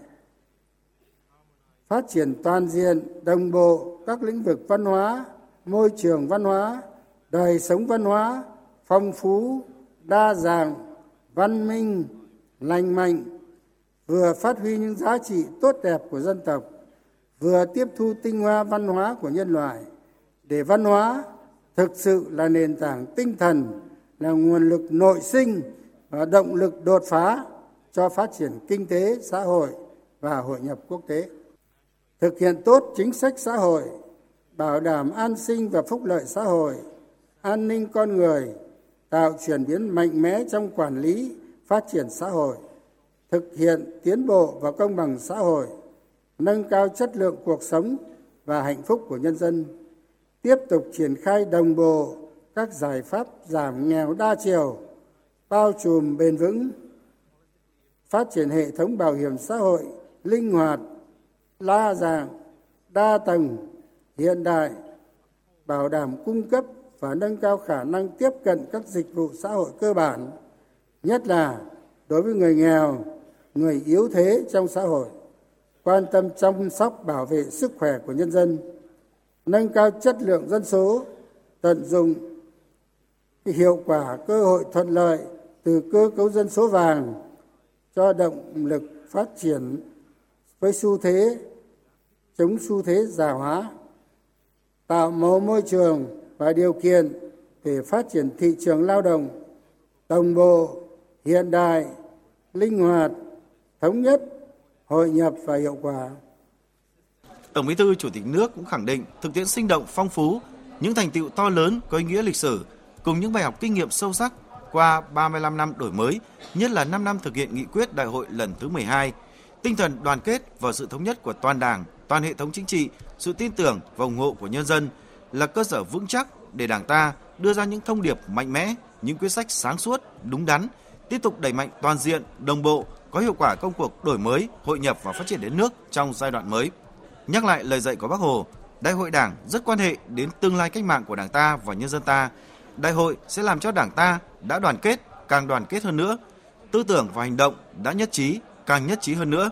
Phát triển toàn diện, đồng bộ các lĩnh vực văn hóa, môi trường văn hóa, đời sống văn hóa, phong phú, đa dạng, văn minh, lành mạnh, vừa phát huy những giá trị tốt đẹp của dân tộc, vừa tiếp thu tinh hoa văn hóa của nhân loại để văn hóa thực sự là nền tảng tinh thần, là nguồn lực nội sinh và động lực đột phá cho phát triển kinh tế xã hội và hội nhập quốc tế. Thực hiện tốt chính sách xã hội, bảo đảm an sinh và phúc lợi xã hội, an ninh con người, tạo chuyển biến mạnh mẽ trong quản lý, phát triển xã hội, thực hiện tiến bộ và công bằng xã hội, nâng cao chất lượng cuộc sống và hạnh phúc của nhân dân tiếp tục triển khai đồng bộ các giải pháp giảm nghèo đa chiều, bao trùm bền vững, phát triển hệ thống bảo hiểm xã hội linh hoạt, đa dạng, đa tầng, hiện đại, bảo đảm cung cấp và nâng cao khả năng tiếp cận các dịch vụ xã hội cơ bản, nhất là đối với người nghèo, người yếu thế trong xã hội, quan tâm chăm sóc bảo vệ sức khỏe của nhân dân nâng cao chất lượng dân số, tận dụng hiệu quả cơ hội thuận lợi từ cơ cấu dân số vàng cho động lực phát triển với xu thế, chống xu thế già hóa, tạo mẫu môi trường và điều kiện để phát triển thị trường lao động đồng bộ, hiện đại, linh hoạt, thống nhất, hội nhập và hiệu quả. Tổng Bí thư Chủ tịch nước cũng khẳng định thực tiễn sinh động phong phú, những thành tựu to lớn có ý nghĩa lịch sử cùng những bài học kinh nghiệm sâu sắc qua 35 năm đổi mới, nhất là 5 năm thực hiện nghị quyết đại hội lần thứ 12, tinh thần đoàn kết và sự thống nhất của toàn Đảng, toàn hệ thống chính trị, sự tin tưởng và ủng hộ của nhân dân là cơ sở vững chắc để Đảng ta đưa ra những thông điệp mạnh mẽ, những quyết sách sáng suốt, đúng đắn, tiếp tục đẩy mạnh toàn diện, đồng bộ, có hiệu quả công cuộc đổi mới, hội nhập và phát triển đất nước trong giai đoạn mới. Nhắc lại lời dạy của Bác Hồ, Đại hội Đảng rất quan hệ đến tương lai cách mạng của Đảng ta và nhân dân ta. Đại hội sẽ làm cho Đảng ta đã đoàn kết, càng đoàn kết hơn nữa, tư tưởng và hành động đã nhất trí, càng nhất trí hơn nữa.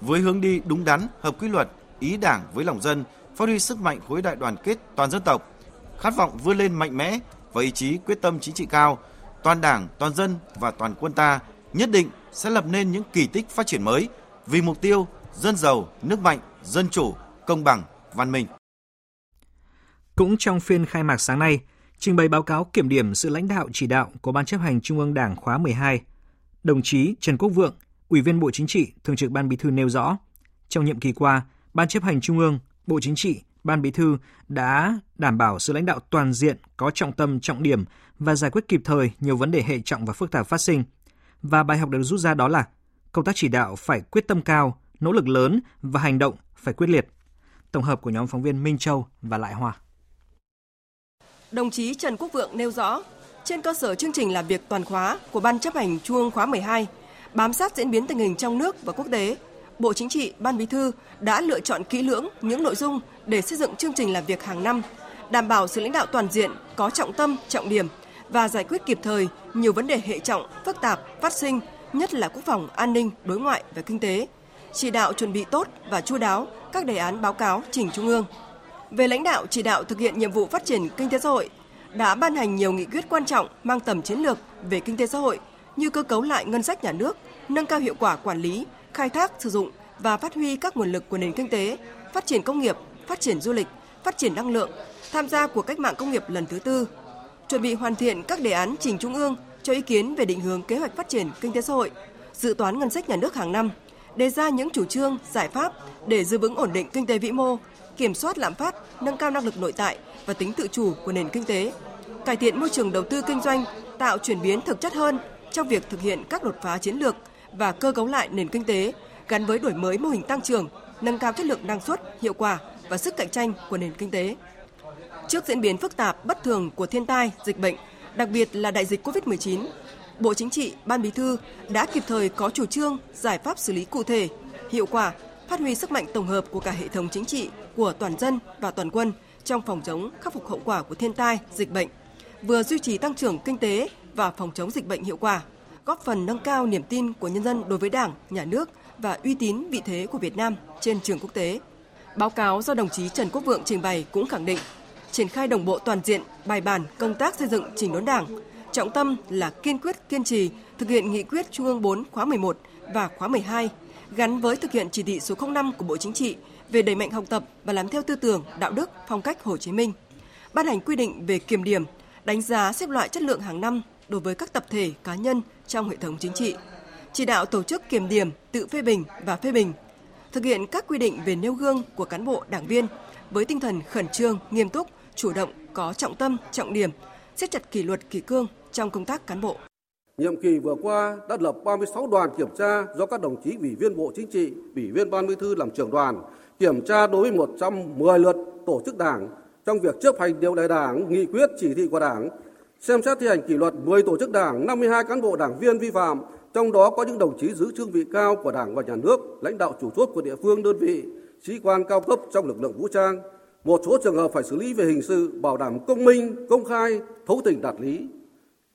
Với hướng đi đúng đắn, hợp quy luật, ý Đảng với lòng dân, phát huy sức mạnh khối đại đoàn kết toàn dân tộc, khát vọng vươn lên mạnh mẽ và ý chí quyết tâm chính trị cao, toàn Đảng, toàn dân và toàn quân ta nhất định sẽ lập nên những kỳ tích phát triển mới vì mục tiêu dân giàu, nước mạnh, dân chủ, công bằng, văn minh. Cũng trong phiên khai mạc sáng nay, trình bày báo cáo kiểm điểm sự lãnh đạo chỉ đạo của Ban chấp hành Trung ương Đảng khóa 12, đồng chí Trần Quốc Vượng, Ủy viên Bộ Chính trị, Thường trực Ban Bí thư nêu rõ, trong nhiệm kỳ qua, Ban chấp hành Trung ương, Bộ Chính trị, Ban Bí thư đã đảm bảo sự lãnh đạo toàn diện, có trọng tâm, trọng điểm và giải quyết kịp thời nhiều vấn đề hệ trọng và phức tạp phát sinh. Và bài học được rút ra đó là công tác chỉ đạo phải quyết tâm cao, nỗ lực lớn và hành động phải quyết liệt. Tổng hợp của nhóm phóng viên Minh Châu và Lại Hòa Đồng chí Trần Quốc Vượng nêu rõ, trên cơ sở chương trình làm việc toàn khóa của Ban chấp hành Trung khóa 12, bám sát diễn biến tình hình trong nước và quốc tế, Bộ Chính trị, Ban Bí thư đã lựa chọn kỹ lưỡng những nội dung để xây dựng chương trình làm việc hàng năm, đảm bảo sự lãnh đạo toàn diện, có trọng tâm, trọng điểm và giải quyết kịp thời nhiều vấn đề hệ trọng, phức tạp, phát sinh, nhất là quốc phòng, an ninh, đối ngoại và kinh tế, chỉ đạo chuẩn bị tốt và chu đáo các đề án báo cáo trình Trung ương. Về lãnh đạo chỉ đạo thực hiện nhiệm vụ phát triển kinh tế xã hội, đã ban hành nhiều nghị quyết quan trọng mang tầm chiến lược về kinh tế xã hội như cơ cấu lại ngân sách nhà nước, nâng cao hiệu quả quản lý, khai thác, sử dụng và phát huy các nguồn lực của nền kinh tế, phát triển công nghiệp, phát triển du lịch, phát triển năng lượng, tham gia của cách mạng công nghiệp lần thứ tư, chuẩn bị hoàn thiện các đề án trình Trung ương cho ý kiến về định hướng kế hoạch phát triển kinh tế xã hội, dự toán ngân sách nhà nước hàng năm, đề ra những chủ trương, giải pháp để giữ vững ổn định kinh tế vĩ mô, kiểm soát lạm phát, nâng cao năng lực nội tại và tính tự chủ của nền kinh tế, cải thiện môi trường đầu tư kinh doanh, tạo chuyển biến thực chất hơn trong việc thực hiện các đột phá chiến lược và cơ cấu lại nền kinh tế gắn với đổi mới mô hình tăng trưởng, nâng cao chất lượng năng suất, hiệu quả và sức cạnh tranh của nền kinh tế. Trước diễn biến phức tạp bất thường của thiên tai, dịch bệnh, đặc biệt là đại dịch COVID-19, Bộ Chính trị, Ban Bí thư đã kịp thời có chủ trương, giải pháp xử lý cụ thể, hiệu quả, phát huy sức mạnh tổng hợp của cả hệ thống chính trị, của toàn dân và toàn quân trong phòng chống khắc phục hậu quả của thiên tai, dịch bệnh, vừa duy trì tăng trưởng kinh tế và phòng chống dịch bệnh hiệu quả, góp phần nâng cao niềm tin của nhân dân đối với Đảng, Nhà nước và uy tín vị thế của Việt Nam trên trường quốc tế. Báo cáo do đồng chí Trần Quốc Vượng trình bày cũng khẳng định triển khai đồng bộ toàn diện, bài bản công tác xây dựng chỉnh đốn Đảng, trọng tâm là kiên quyết kiên trì thực hiện nghị quyết Trung ương 4 khóa 11 và khóa 12 gắn với thực hiện chỉ thị số 05 của Bộ Chính trị về đẩy mạnh học tập và làm theo tư tưởng, đạo đức, phong cách Hồ Chí Minh. Ban hành quy định về kiểm điểm, đánh giá xếp loại chất lượng hàng năm đối với các tập thể, cá nhân trong hệ thống chính trị. Chỉ đạo tổ chức kiểm điểm, tự phê bình và phê bình. Thực hiện các quy định về nêu gương của cán bộ, đảng viên với tinh thần khẩn trương, nghiêm túc, chủ động, có trọng tâm, trọng điểm, siết chặt kỷ luật kỷ cương trong công tác cán bộ. Nhiệm kỳ vừa qua đã lập 36 đoàn kiểm tra do các đồng chí ủy viên Bộ Chính trị, ủy viên Ban Bí thư làm trưởng đoàn, kiểm tra đối với 110 lượt tổ chức đảng trong việc chấp hành điều lệ đảng, nghị quyết, chỉ thị của đảng, xem xét thi hành kỷ luật 10 tổ chức đảng, 52 cán bộ đảng viên vi phạm, trong đó có những đồng chí giữ chức vị cao của Đảng và Nhà nước, lãnh đạo chủ chốt của địa phương đơn vị, sĩ quan cao cấp trong lực lượng vũ trang. Một số trường hợp phải xử lý về hình sự, bảo đảm công minh, công khai, thấu tình đạt lý.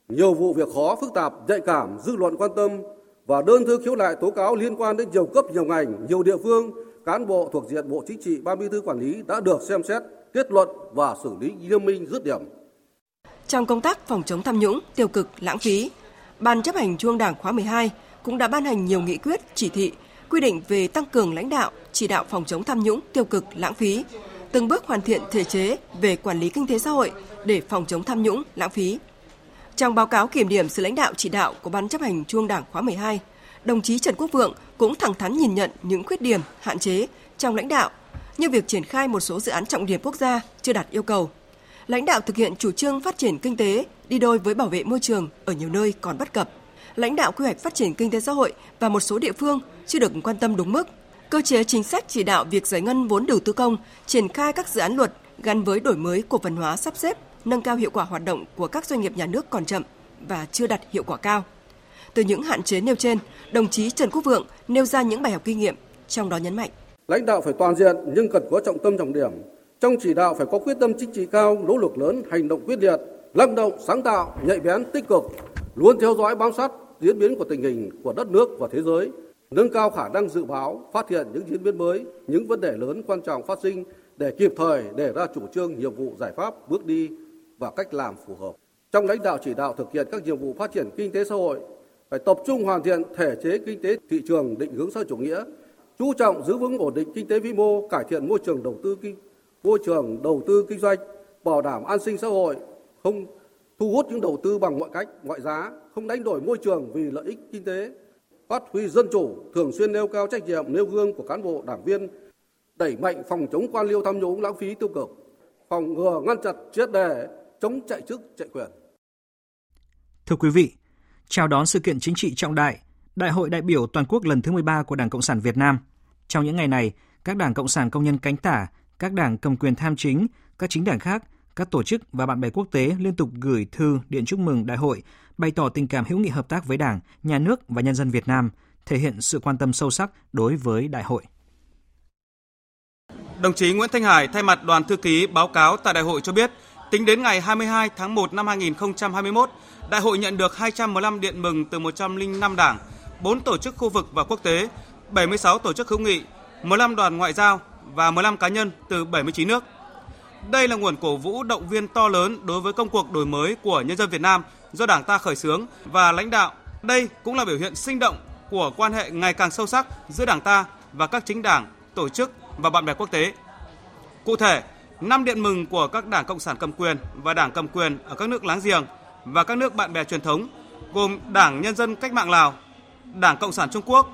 Nhiều vụ việc khó, phức tạp, nhạy cảm, dư luận quan tâm và đơn thư khiếu nại tố cáo liên quan đến nhiều cấp, nhiều ngành, nhiều địa phương, cán bộ thuộc diện Bộ Chính trị, Ban Bí thư quản lý đã được xem xét, kết luận và xử lý nghiêm minh dứt điểm. Trong công tác phòng chống tham nhũng, tiêu cực, lãng phí, Ban chấp hành Trung Đảng khóa 12 cũng đã ban hành nhiều nghị quyết, chỉ thị, quy định về tăng cường lãnh đạo, chỉ đạo phòng chống tham nhũng, tiêu cực, lãng phí, từng bước hoàn thiện thể chế về quản lý kinh tế xã hội để phòng chống tham nhũng, lãng phí. Trong báo cáo kiểm điểm sự lãnh đạo chỉ đạo của Ban chấp hành Trung Đảng khóa 12, đồng chí Trần Quốc Vượng cũng thẳng thắn nhìn nhận những khuyết điểm, hạn chế trong lãnh đạo như việc triển khai một số dự án trọng điểm quốc gia chưa đạt yêu cầu. Lãnh đạo thực hiện chủ trương phát triển kinh tế đi đôi với bảo vệ môi trường ở nhiều nơi còn bất cập. Lãnh đạo quy hoạch phát triển kinh tế xã hội và một số địa phương chưa được quan tâm đúng mức. Cơ chế chính sách chỉ đạo việc giải ngân vốn đầu tư công, triển khai các dự án luật gắn với đổi mới cổ phần hóa sắp xếp, nâng cao hiệu quả hoạt động của các doanh nghiệp nhà nước còn chậm và chưa đạt hiệu quả cao. Từ những hạn chế nêu trên, đồng chí Trần Quốc Vượng nêu ra những bài học kinh nghiệm, trong đó nhấn mạnh. Lãnh đạo phải toàn diện nhưng cần có trọng tâm trọng điểm. Trong chỉ đạo phải có quyết tâm chính trị cao, nỗ lực lớn, hành động quyết liệt, năng động, sáng tạo, nhạy bén, tích cực, luôn theo dõi bám sát diễn biến của tình hình của đất nước và thế giới, nâng cao khả năng dự báo, phát hiện những diễn biến mới, những vấn đề lớn quan trọng phát sinh để kịp thời đề ra chủ trương, nhiệm vụ, giải pháp, bước đi và cách làm phù hợp. Trong lãnh đạo chỉ đạo thực hiện các nhiệm vụ phát triển kinh tế xã hội, phải tập trung hoàn thiện thể chế kinh tế thị trường định hướng xã chủ nghĩa, chú trọng giữ vững ổn định kinh tế vĩ mô, cải thiện môi trường đầu tư kinh môi trường đầu tư kinh doanh, bảo đảm an sinh xã hội, không thu hút những đầu tư bằng mọi cách, mọi giá, không đánh đổi môi trường vì lợi ích kinh tế, phát huy dân chủ, thường xuyên nêu cao trách nhiệm nêu gương của cán bộ đảng viên, đẩy mạnh phòng chống quan liêu tham nhũng lãng phí tiêu cực, phòng ngừa ngăn chặn triệt đề chống chạy chức chạy quyền. Thưa quý vị, chào đón sự kiện chính trị trọng đại, Đại hội đại biểu toàn quốc lần thứ 13 của Đảng Cộng sản Việt Nam. Trong những ngày này, các Đảng Cộng sản công nhân cánh tả, các đảng cầm quyền tham chính, các chính đảng khác, các tổ chức và bạn bè quốc tế liên tục gửi thư điện chúc mừng đại hội, bày tỏ tình cảm hữu nghị hợp tác với Đảng, Nhà nước và nhân dân Việt Nam, thể hiện sự quan tâm sâu sắc đối với đại hội. Đồng chí Nguyễn Thanh Hải thay mặt đoàn thư ký báo cáo tại đại hội cho biết, tính đến ngày 22 tháng 1 năm 2021, đại hội nhận được 215 điện mừng từ 105 đảng, 4 tổ chức khu vực và quốc tế, 76 tổ chức hữu nghị, 15 đoàn ngoại giao và 15 cá nhân từ 79 nước. Đây là nguồn cổ vũ động viên to lớn đối với công cuộc đổi mới của nhân dân Việt Nam do Đảng ta khởi xướng và lãnh đạo. Đây cũng là biểu hiện sinh động của quan hệ ngày càng sâu sắc giữa Đảng ta và các chính đảng, tổ chức và bạn bè quốc tế. Cụ thể, năm điện mừng của các đảng cộng sản cầm quyền và đảng cầm quyền ở các nước láng giềng và các nước bạn bè truyền thống gồm Đảng Nhân dân Cách mạng Lào, Đảng Cộng sản Trung Quốc,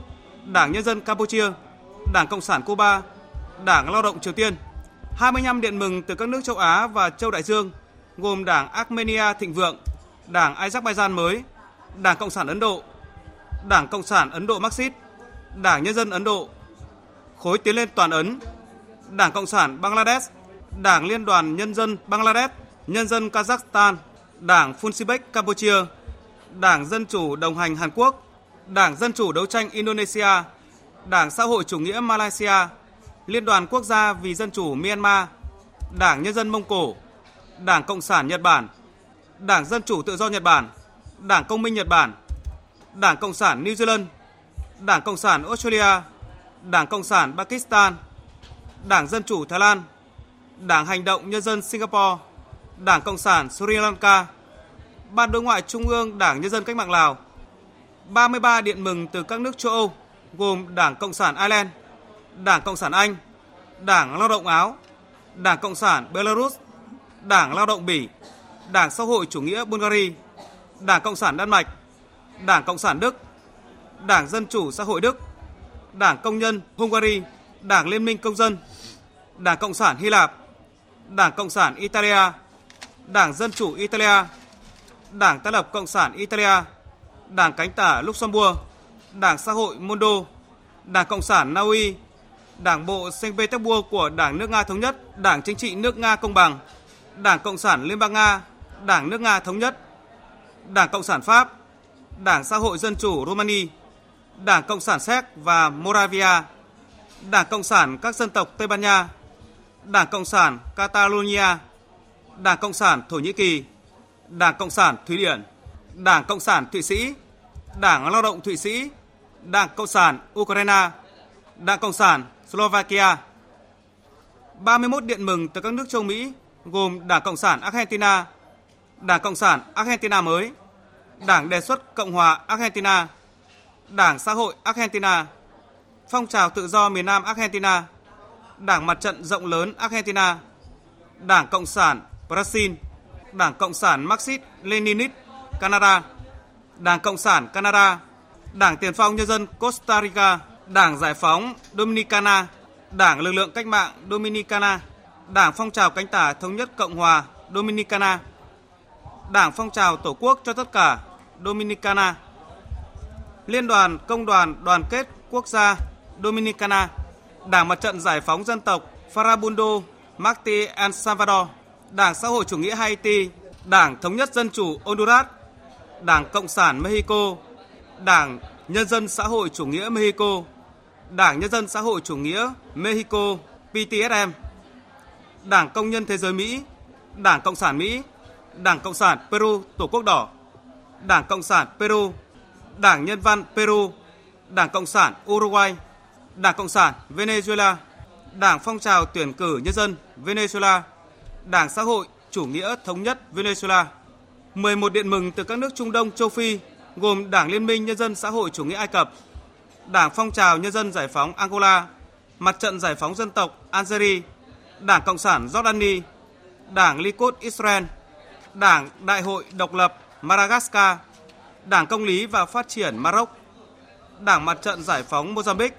Đảng Nhân dân Campuchia, Đảng Cộng sản Cuba, Đảng Lao động Triều Tiên, 25 điện mừng từ các nước châu Á và châu Đại Dương gồm Đảng Armenia Thịnh Vượng, Đảng Azerbaijan mới, Đảng Cộng sản Ấn Độ, Đảng Cộng sản Ấn Độ Marxist, Đảng Nhân dân Ấn Độ, Khối Tiến lên Toàn Ấn, Đảng Cộng sản Bangladesh, Đảng Liên đoàn Nhân dân Bangladesh, Nhân dân Kazakhstan, Đảng Funsibek Campuchia, Đảng Dân chủ đồng hành Hàn Quốc, Đảng Dân chủ đấu tranh Indonesia, Đảng Xã hội chủ nghĩa Malaysia, Liên đoàn Quốc gia vì Dân chủ Myanmar, Đảng Nhân dân Mông Cổ, Đảng Cộng sản Nhật Bản, Đảng Dân chủ tự do Nhật Bản, Đảng Công minh Nhật Bản, Đảng Cộng sản New Zealand, Đảng Cộng sản Australia, Đảng Cộng sản Pakistan, Đảng Dân chủ Thái Lan, Đảng Hành động Nhân dân Singapore, Đảng Cộng sản Sri Lanka, Ban đối ngoại Trung ương Đảng Nhân dân Cách mạng Lào, 33 điện mừng từ các nước châu Âu gồm Đảng Cộng sản Ireland, Đảng Cộng sản Anh, Đảng Lao động Áo, Đảng Cộng sản Belarus, Đảng Lao động Bỉ, Đảng Xã hội chủ nghĩa Bulgaria, Đảng Cộng sản Đan Mạch, Đảng Cộng sản Đức, Đảng Dân chủ xã hội Đức, Đảng Công nhân Hungary, Đảng Liên minh Công dân, Đảng Cộng sản Hy Lạp, Đảng Cộng sản Italia, Đảng Dân chủ Italia, Đảng Tác lập Cộng sản Italia, Đảng cánh tả Luxembourg, Đảng xã hội Mondo, Đảng Cộng sản Na Uy, Đảng bộ Saint Petersburg của Đảng nước Nga thống nhất, Đảng chính trị nước Nga công bằng, Đảng Cộng sản Liên bang Nga, Đảng nước Nga thống nhất, Đảng Cộng sản Pháp, Đảng xã hội dân chủ Romania, Đảng Cộng sản Séc và Moravia, Đảng Cộng sản các dân tộc Tây Ban Nha, Đảng Cộng sản Catalonia, Đảng Cộng sản Thổ Nhĩ Kỳ, Đảng Cộng sản Thụy Điển, Đảng Cộng sản Thụy Sĩ, Đảng Lao động Thụy Sĩ, Đảng Cộng sản Ukraine, Đảng Cộng sản Slovakia. 31 điện mừng từ các nước châu Mỹ gồm Đảng Cộng sản Argentina, Đảng Cộng sản Argentina mới, Đảng đề xuất Cộng hòa Argentina, Đảng Xã hội Argentina, Phong trào tự do miền Nam Argentina, Đảng Mặt trận rộng lớn Argentina, Đảng Cộng sản Brazil, Đảng Cộng sản Marxist Leninist Canada, Đảng Cộng sản Canada, Đảng Tiền phong Nhân dân Costa Rica, Đảng Giải phóng Dominicana, Đảng Lực lượng Cách mạng Dominicana, Đảng Phong trào Cánh tả Thống nhất Cộng hòa Dominicana, Đảng Phong trào Tổ quốc cho tất cả Dominicana, Liên đoàn Công đoàn Đoàn kết Quốc gia Dominicana, Đảng Mặt trận Giải phóng Dân tộc Farabundo Marti El Salvador, Đảng Xã hội Chủ nghĩa Haiti, Đảng Thống nhất Dân chủ Honduras, Đảng Cộng sản Mexico, Đảng Nhân dân Xã hội Chủ nghĩa Mexico, Đảng Nhân dân Xã hội Chủ nghĩa Mexico PTSM, Đảng Công nhân Thế giới Mỹ, Đảng Cộng sản Mỹ, Đảng Cộng sản Peru Tổ quốc đỏ, Đảng Cộng sản Peru, Đảng Nhân văn Peru, Đảng Cộng sản Uruguay, Đảng Cộng sản Venezuela, Đảng Phong trào tuyển cử nhân dân Venezuela, Đảng Xã hội Chủ nghĩa Thống nhất Venezuela. 11 điện mừng từ các nước Trung Đông châu Phi gồm Đảng Liên minh Nhân dân Xã hội Chủ nghĩa Ai Cập, Đảng Phong trào Nhân dân Giải phóng Angola, Mặt trận Giải phóng Dân tộc Algeria, Đảng Cộng sản Jordani, Đảng Likud Israel, Đảng Đại hội Độc lập Madagascar, Đảng Công lý và Phát triển Maroc, Đảng Mặt trận Giải phóng Mozambique,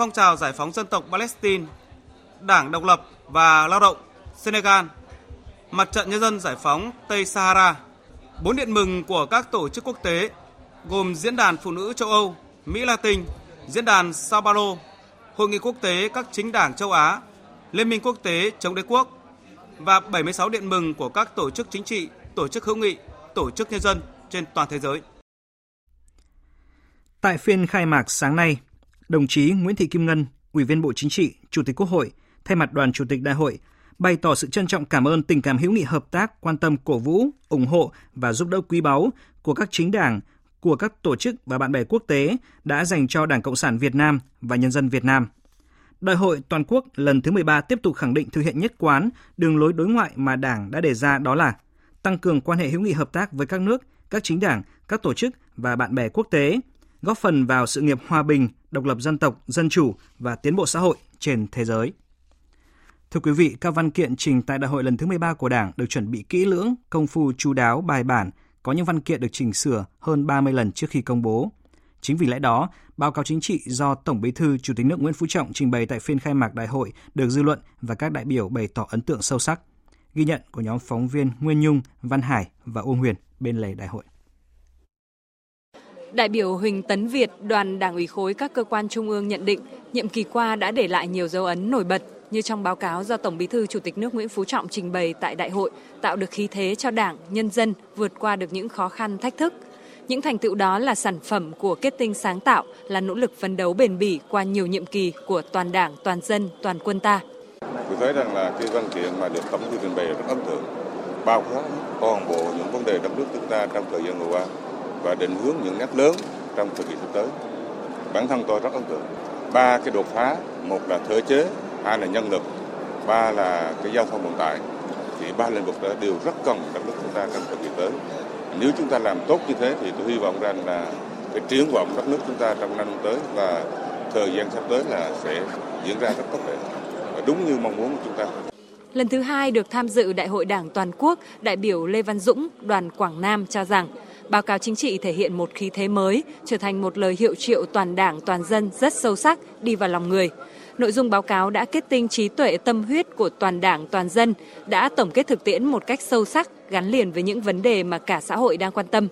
Phong trào Giải phóng Dân tộc Palestine, Đảng Độc lập và Lao động Senegal, Mặt trận Nhân dân Giải phóng Tây Sahara. Bốn điện mừng của các tổ chức quốc tế gồm Diễn đàn Phụ nữ châu Âu, Mỹ Latin, Diễn đàn Sao Paulo, Hội nghị quốc tế các chính đảng châu Á, Liên minh quốc tế chống đế quốc và 76 điện mừng của các tổ chức chính trị, tổ chức hữu nghị, tổ chức nhân dân trên toàn thế giới. Tại phiên khai mạc sáng nay, đồng chí Nguyễn Thị Kim Ngân, Ủy viên Bộ Chính trị, Chủ tịch Quốc hội, thay mặt đoàn Chủ tịch Đại hội, bày tỏ sự trân trọng cảm ơn tình cảm hữu nghị hợp tác, quan tâm cổ vũ, ủng hộ và giúp đỡ quý báu của các chính đảng, của các tổ chức và bạn bè quốc tế đã dành cho Đảng Cộng sản Việt Nam và nhân dân Việt Nam. Đại hội toàn quốc lần thứ 13 tiếp tục khẳng định thực hiện nhất quán đường lối đối ngoại mà Đảng đã đề ra đó là tăng cường quan hệ hữu nghị hợp tác với các nước, các chính đảng, các tổ chức và bạn bè quốc tế, góp phần vào sự nghiệp hòa bình, độc lập dân tộc, dân chủ và tiến bộ xã hội trên thế giới. Thưa quý vị, các văn kiện trình tại đại hội lần thứ 13 của Đảng được chuẩn bị kỹ lưỡng, công phu chú đáo, bài bản, có những văn kiện được chỉnh sửa hơn 30 lần trước khi công bố. Chính vì lẽ đó, báo cáo chính trị do Tổng Bí thư Chủ tịch nước Nguyễn Phú Trọng trình bày tại phiên khai mạc đại hội được dư luận và các đại biểu bày tỏ ấn tượng sâu sắc. Ghi nhận của nhóm phóng viên Nguyên Nhung, Văn Hải và Uông Huyền bên lề đại hội. Đại biểu Huỳnh Tấn Việt, đoàn Đảng ủy khối các cơ quan trung ương nhận định, nhiệm kỳ qua đã để lại nhiều dấu ấn nổi bật như trong báo cáo do Tổng Bí thư Chủ tịch nước Nguyễn Phú Trọng trình bày tại đại hội, tạo được khí thế cho Đảng, nhân dân vượt qua được những khó khăn thách thức. Những thành tựu đó là sản phẩm của kết tinh sáng tạo, là nỗ lực phấn đấu bền bỉ qua nhiều nhiệm kỳ của toàn Đảng, toàn dân, toàn quân ta. Tôi thấy rằng là cái văn kiện mà được Tổng Bí thư trình bày rất ấn tượng, bao quát toàn bộ những vấn đề đất nước chúng ta trong thời gian vừa qua và định hướng những nét lớn trong thời kỳ sắp tới. Bản thân tôi rất ấn tượng. Ba cái đột phá, một là thể chế, hai là nhân lực, ba là cái giao thông vận tải. Thì ba lĩnh vực đó đều rất cần đất nước chúng ta trong thời kỳ tới. Nếu chúng ta làm tốt như thế thì tôi hy vọng rằng là cái triển vọng đất nước chúng ta trong năm tới và thời gian sắp tới là sẽ diễn ra rất tốt đẹp và đúng như mong muốn của chúng ta. Lần thứ hai được tham dự Đại hội Đảng toàn quốc, đại biểu Lê Văn Dũng, đoàn Quảng Nam cho rằng báo cáo chính trị thể hiện một khí thế mới, trở thành một lời hiệu triệu toàn đảng, toàn dân rất sâu sắc, đi vào lòng người. Nội dung báo cáo đã kết tinh trí tuệ tâm huyết của toàn đảng, toàn dân, đã tổng kết thực tiễn một cách sâu sắc, gắn liền với những vấn đề mà cả xã hội đang quan tâm.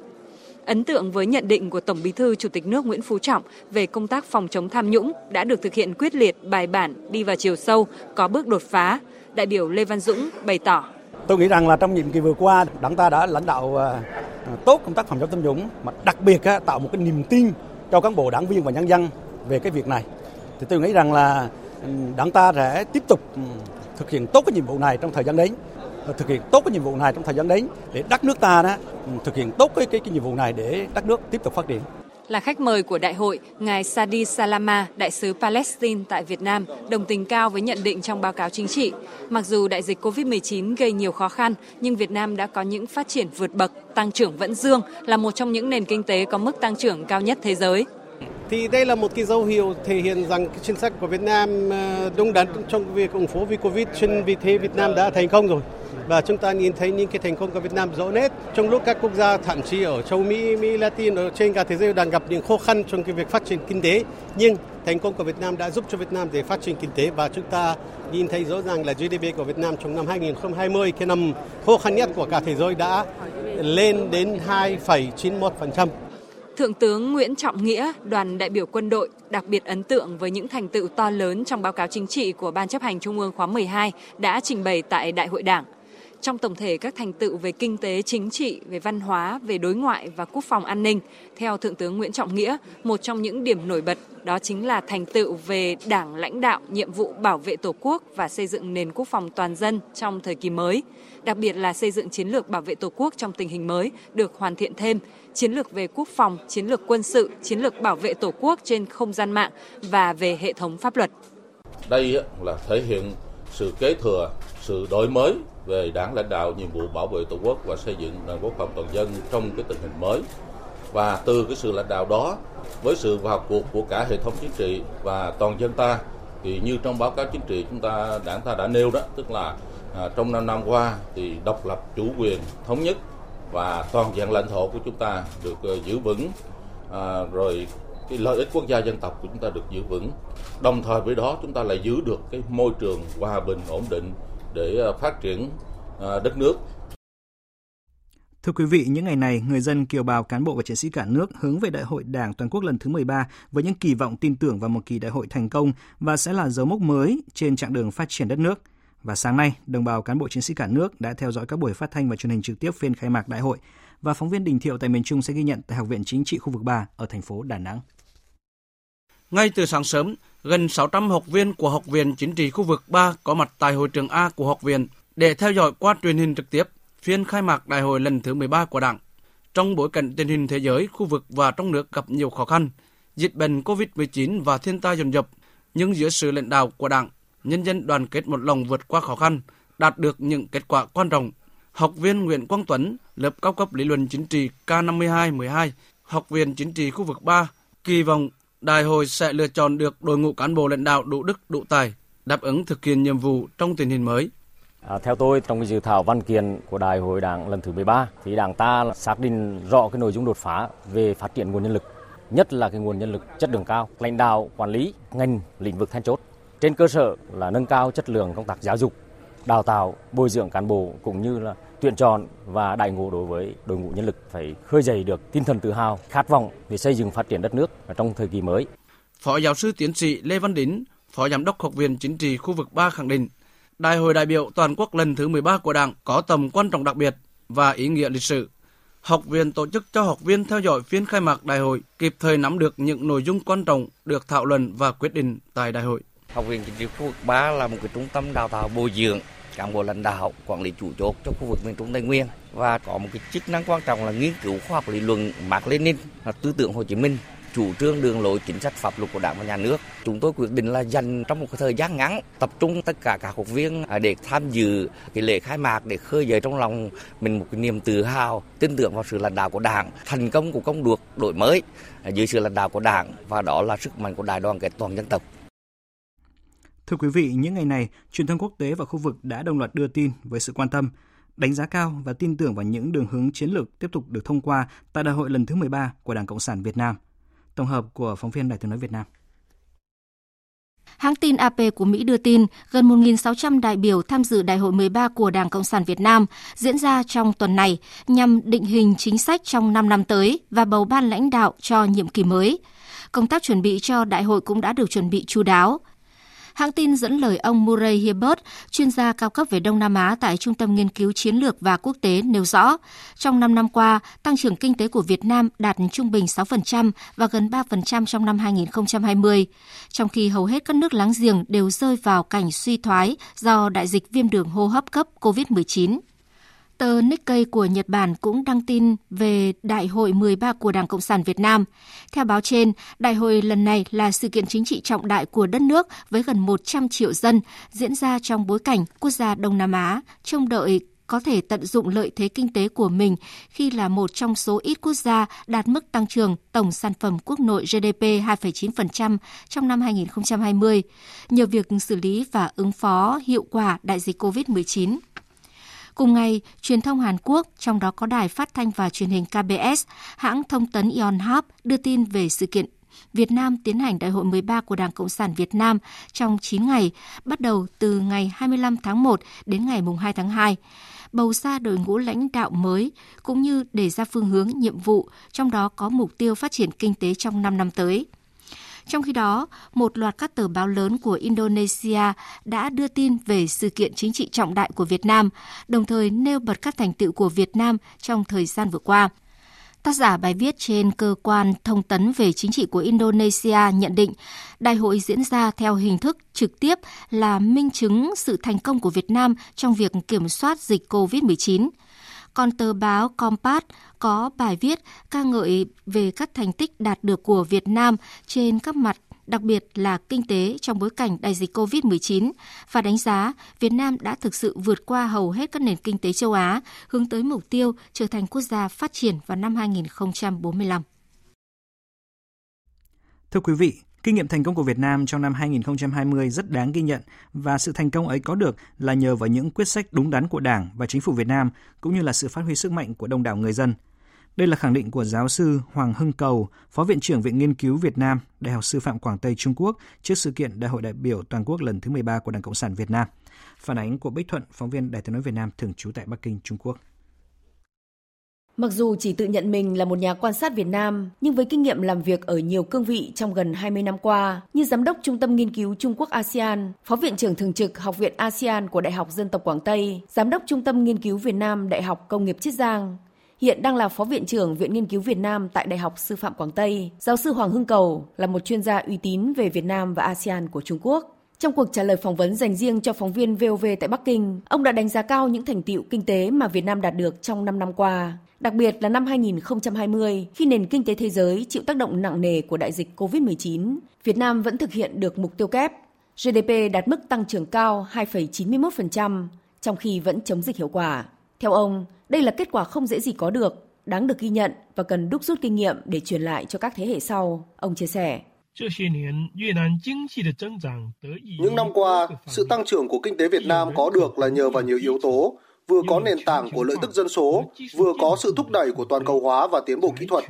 Ấn tượng với nhận định của Tổng Bí thư Chủ tịch nước Nguyễn Phú Trọng về công tác phòng chống tham nhũng đã được thực hiện quyết liệt, bài bản, đi vào chiều sâu, có bước đột phá. Đại biểu Lê Văn Dũng bày tỏ. Tôi nghĩ rằng là trong nhiệm kỳ vừa qua, đảng ta đã lãnh đạo à, À, tốt công tác phòng chống tham nhũng, mà đặc biệt tạo một cái niềm tin cho cán bộ đảng viên và nhân dân về cái việc này. Thì tôi nghĩ rằng là ừ, đảng ta sẽ tiếp tục ừ, thực hiện tốt cái nhiệm vụ này trong thời gian đến à, thực hiện tốt cái nhiệm vụ này trong thời gian đến để đất nước ta đó ừ, thực hiện tốt cái, cái cái nhiệm vụ này để đất nước tiếp tục phát triển. Là khách mời của đại hội, ngài Sadi Salama, đại sứ Palestine tại Việt Nam, đồng tình cao với nhận định trong báo cáo chính trị. Mặc dù đại dịch COVID-19 gây nhiều khó khăn, nhưng Việt Nam đã có những phát triển vượt bậc, tăng trưởng vẫn dương, là một trong những nền kinh tế có mức tăng trưởng cao nhất thế giới. Thì đây là một cái dấu hiệu thể hiện rằng cái chính sách của Việt Nam ờ, đúng đắn trong việc ủng hộ vì Covid, trên vì thế Việt Nam đã thành công rồi. và chúng ta nhìn thấy những cái thành công của Việt Nam rõ nét trong lúc các quốc gia thậm chí ở châu Mỹ, Mỹ Latin ở trên cả thế giới đang gặp những khó khăn trong cái việc phát triển kinh tế nhưng thành công của Việt Nam đã giúp cho Việt Nam để phát triển kinh tế và chúng ta nhìn thấy rõ ràng là GDP của Việt Nam trong năm 2020 cái năm khó khăn nhất của cả thế giới đã lên đến 2,91%. Thượng tướng Nguyễn Trọng Nghĩa, đoàn đại biểu quân đội, đặc biệt ấn tượng với những thành tựu to lớn trong báo cáo chính trị của Ban chấp hành Trung ương khóa 12 đã trình bày tại Đại hội Đảng. Trong tổng thể các thành tựu về kinh tế, chính trị, về văn hóa, về đối ngoại và quốc phòng an ninh, theo Thượng tướng Nguyễn Trọng Nghĩa, một trong những điểm nổi bật đó chính là thành tựu về đảng lãnh đạo nhiệm vụ bảo vệ Tổ quốc và xây dựng nền quốc phòng toàn dân trong thời kỳ mới, đặc biệt là xây dựng chiến lược bảo vệ Tổ quốc trong tình hình mới được hoàn thiện thêm, chiến lược về quốc phòng, chiến lược quân sự, chiến lược bảo vệ Tổ quốc trên không gian mạng và về hệ thống pháp luật. Đây là thể hiện sự kế thừa, sự đổi mới về đảng lãnh đạo nhiệm vụ bảo vệ Tổ quốc và xây dựng nền quốc phòng toàn dân trong cái tình hình mới. Và từ cái sự lãnh đạo đó với sự vào cuộc của cả hệ thống chính trị và toàn dân ta thì như trong báo cáo chính trị chúng ta đảng ta đã nêu đó tức là à, trong 5 năm qua thì độc lập chủ quyền thống nhất và toàn diện lãnh thổ của chúng ta được uh, giữ vững à, rồi cái lợi ích quốc gia dân tộc của chúng ta được giữ vững đồng thời với đó chúng ta lại giữ được cái môi trường hòa bình ổn định để ờ, phát triển ờ, đất nước Thưa quý vị, những ngày này, người dân kiều bào, cán bộ và chiến sĩ cả nước hướng về Đại hội Đảng toàn quốc lần thứ 13 với những kỳ vọng tin tưởng vào một kỳ đại hội thành công và sẽ là dấu mốc mới trên chặng đường phát triển đất nước. Và sáng nay, đồng bào cán bộ chiến sĩ cả nước đã theo dõi các buổi phát thanh và truyền hình trực tiếp phiên khai mạc đại hội và phóng viên Đình Thiệu tại miền Trung sẽ ghi nhận tại Học viện Chính trị khu vực 3 ở thành phố Đà Nẵng. Ngay từ sáng sớm, gần 600 học viên của Học viện Chính trị khu vực 3 có mặt tại hội trường A của học viện để theo dõi qua truyền hình trực tiếp phiên khai mạc đại hội lần thứ 13 của Đảng. Trong bối cảnh tình hình thế giới, khu vực và trong nước gặp nhiều khó khăn, dịch bệnh COVID-19 và thiên tai dồn dập, nhưng dưới sự lãnh đạo của Đảng, nhân dân đoàn kết một lòng vượt qua khó khăn, đạt được những kết quả quan trọng. Học viên Nguyễn Quang Tuấn, lớp cao cấp lý luận chính trị K52-12, Học viện Chính trị khu vực 3, kỳ vọng đại hội sẽ lựa chọn được đội ngũ cán bộ lãnh đạo đủ đức, đủ tài, đáp ứng thực hiện nhiệm vụ trong tình hình mới. À, theo tôi, trong cái dự thảo văn kiện của Đại hội Đảng lần thứ 13, thì Đảng ta xác định rõ cái nội dung đột phá về phát triển nguồn nhân lực, nhất là cái nguồn nhân lực chất lượng cao, lãnh đạo, quản lý, ngành, lĩnh vực then chốt. Trên cơ sở là nâng cao chất lượng công tác giáo dục, đào tạo, bồi dưỡng cán bộ cũng như là tuyển chọn và đại ngộ đối với đội ngũ nhân lực phải khơi dậy được tinh thần tự hào, khát vọng về xây dựng phát triển đất nước trong thời kỳ mới. Phó giáo sư tiến sĩ Lê Văn Đính, Phó Giám đốc Học viện Chính trị khu vực 3 khẳng định, Đại hội đại biểu toàn quốc lần thứ 13 của Đảng có tầm quan trọng đặc biệt và ý nghĩa lịch sử. Học viện tổ chức cho học viên theo dõi phiên khai mạc đại hội, kịp thời nắm được những nội dung quan trọng được thảo luận và quyết định tại đại hội. Học viện Chính trị khu vực 3 là một cái trung tâm đào tạo bồi dưỡng cán bộ lãnh đạo, quản lý chủ chốt cho khu vực miền Trung Tây Nguyên. Và có một cái chức năng quan trọng là nghiên cứu khoa học lý luận Mác Lênin, tư tưởng Hồ Chí Minh chủ trương đường lối chính sách pháp luật của đảng và nhà nước. Chúng tôi quyết định là dành trong một thời gian ngắn tập trung tất cả các học viên à, để tham dự cái lễ khai mạc để khơi dậy trong lòng mình một cái niềm tự hào tin tưởng vào sự lãnh đạo của đảng thành công của công cuộc đổi mới à, dưới sự lãnh đạo của đảng. Và đó là sức mạnh của đại đoàn kết toàn dân tộc. Thưa quý vị, những ngày này, truyền thông quốc tế và khu vực đã đồng loạt đưa tin với sự quan tâm, đánh giá cao và tin tưởng vào những đường hướng chiến lược tiếp tục được thông qua tại đại hội lần thứ 13 của Đảng Cộng sản Việt Nam. Tổng hợp của phóng viên Đài tiếng nói Việt Nam. Hãng tin AP của Mỹ đưa tin gần 1.600 đại biểu tham dự Đại hội 13 của Đảng Cộng sản Việt Nam diễn ra trong tuần này nhằm định hình chính sách trong 5 năm tới và bầu ban lãnh đạo cho nhiệm kỳ mới. Công tác chuẩn bị cho đại hội cũng đã được chuẩn bị chú đáo. Hãng tin dẫn lời ông Murray Hibbert, chuyên gia cao cấp về Đông Nam Á tại Trung tâm Nghiên cứu Chiến lược và Quốc tế nêu rõ, trong 5 năm qua, tăng trưởng kinh tế của Việt Nam đạt trung bình 6% và gần 3% trong năm 2020, trong khi hầu hết các nước láng giềng đều rơi vào cảnh suy thoái do đại dịch viêm đường hô hấp cấp COVID-19. Tờ Nikkei của Nhật Bản cũng đăng tin về Đại hội 13 của Đảng Cộng sản Việt Nam. Theo báo trên, đại hội lần này là sự kiện chính trị trọng đại của đất nước với gần 100 triệu dân diễn ra trong bối cảnh quốc gia Đông Nam Á trông đợi có thể tận dụng lợi thế kinh tế của mình khi là một trong số ít quốc gia đạt mức tăng trưởng tổng sản phẩm quốc nội GDP 2,9% trong năm 2020, nhờ việc xử lý và ứng phó hiệu quả đại dịch COVID-19. Cùng ngày, truyền thông Hàn Quốc, trong đó có đài phát thanh và truyền hình KBS, hãng thông tấn Yonhap đưa tin về sự kiện Việt Nam tiến hành Đại hội 13 của Đảng Cộng sản Việt Nam trong 9 ngày, bắt đầu từ ngày 25 tháng 1 đến ngày 2 tháng 2 bầu ra đội ngũ lãnh đạo mới cũng như đề ra phương hướng nhiệm vụ, trong đó có mục tiêu phát triển kinh tế trong 5 năm tới. Trong khi đó, một loạt các tờ báo lớn của Indonesia đã đưa tin về sự kiện chính trị trọng đại của Việt Nam, đồng thời nêu bật các thành tựu của Việt Nam trong thời gian vừa qua. Tác giả bài viết trên cơ quan thông tấn về chính trị của Indonesia nhận định đại hội diễn ra theo hình thức trực tiếp là minh chứng sự thành công của Việt Nam trong việc kiểm soát dịch COVID-19. Còn tờ báo Compass có bài viết ca ngợi về các thành tích đạt được của Việt Nam trên các mặt đặc biệt là kinh tế trong bối cảnh đại dịch COVID-19 và đánh giá Việt Nam đã thực sự vượt qua hầu hết các nền kinh tế châu Á, hướng tới mục tiêu trở thành quốc gia phát triển vào năm 2045. Thưa quý vị, Kinh nghiệm thành công của Việt Nam trong năm 2020 rất đáng ghi nhận và sự thành công ấy có được là nhờ vào những quyết sách đúng đắn của Đảng và chính phủ Việt Nam cũng như là sự phát huy sức mạnh của đông đảo người dân. Đây là khẳng định của giáo sư Hoàng Hưng Cầu, Phó Viện trưởng Viện Nghiên cứu Việt Nam, Đại học Sư phạm Quảng Tây Trung Quốc trước sự kiện Đại hội đại biểu toàn quốc lần thứ 13 của Đảng Cộng sản Việt Nam. Phản ánh của Bích Thuận, phóng viên Đài tiếng nói Việt Nam thường trú tại Bắc Kinh, Trung Quốc. Mặc dù chỉ tự nhận mình là một nhà quan sát Việt Nam, nhưng với kinh nghiệm làm việc ở nhiều cương vị trong gần 20 năm qua, như Giám đốc Trung tâm Nghiên cứu Trung Quốc ASEAN, Phó Viện trưởng Thường trực Học viện ASEAN của Đại học Dân tộc Quảng Tây, Giám đốc Trung tâm Nghiên cứu Việt Nam Đại học Công nghiệp Chiết Giang, hiện đang là Phó Viện trưởng Viện Nghiên cứu Việt Nam tại Đại học Sư phạm Quảng Tây. Giáo sư Hoàng Hưng Cầu là một chuyên gia uy tín về Việt Nam và ASEAN của Trung Quốc. Trong cuộc trả lời phỏng vấn dành riêng cho phóng viên VOV tại Bắc Kinh, ông đã đánh giá cao những thành tiệu kinh tế mà Việt Nam đạt được trong 5 năm qua, đặc biệt là năm 2020 khi nền kinh tế thế giới chịu tác động nặng nề của đại dịch COVID-19, Việt Nam vẫn thực hiện được mục tiêu kép. GDP đạt mức tăng trưởng cao 2,91%, trong khi vẫn chống dịch hiệu quả. Theo ông, đây là kết quả không dễ gì có được, đáng được ghi nhận và cần đúc rút kinh nghiệm để truyền lại cho các thế hệ sau, ông chia sẻ. Những năm qua, sự tăng trưởng của kinh tế Việt Nam có được là nhờ vào nhiều yếu tố, vừa có nền tảng của lợi tức dân số, vừa có sự thúc đẩy của toàn cầu hóa và tiến bộ kỹ thuật.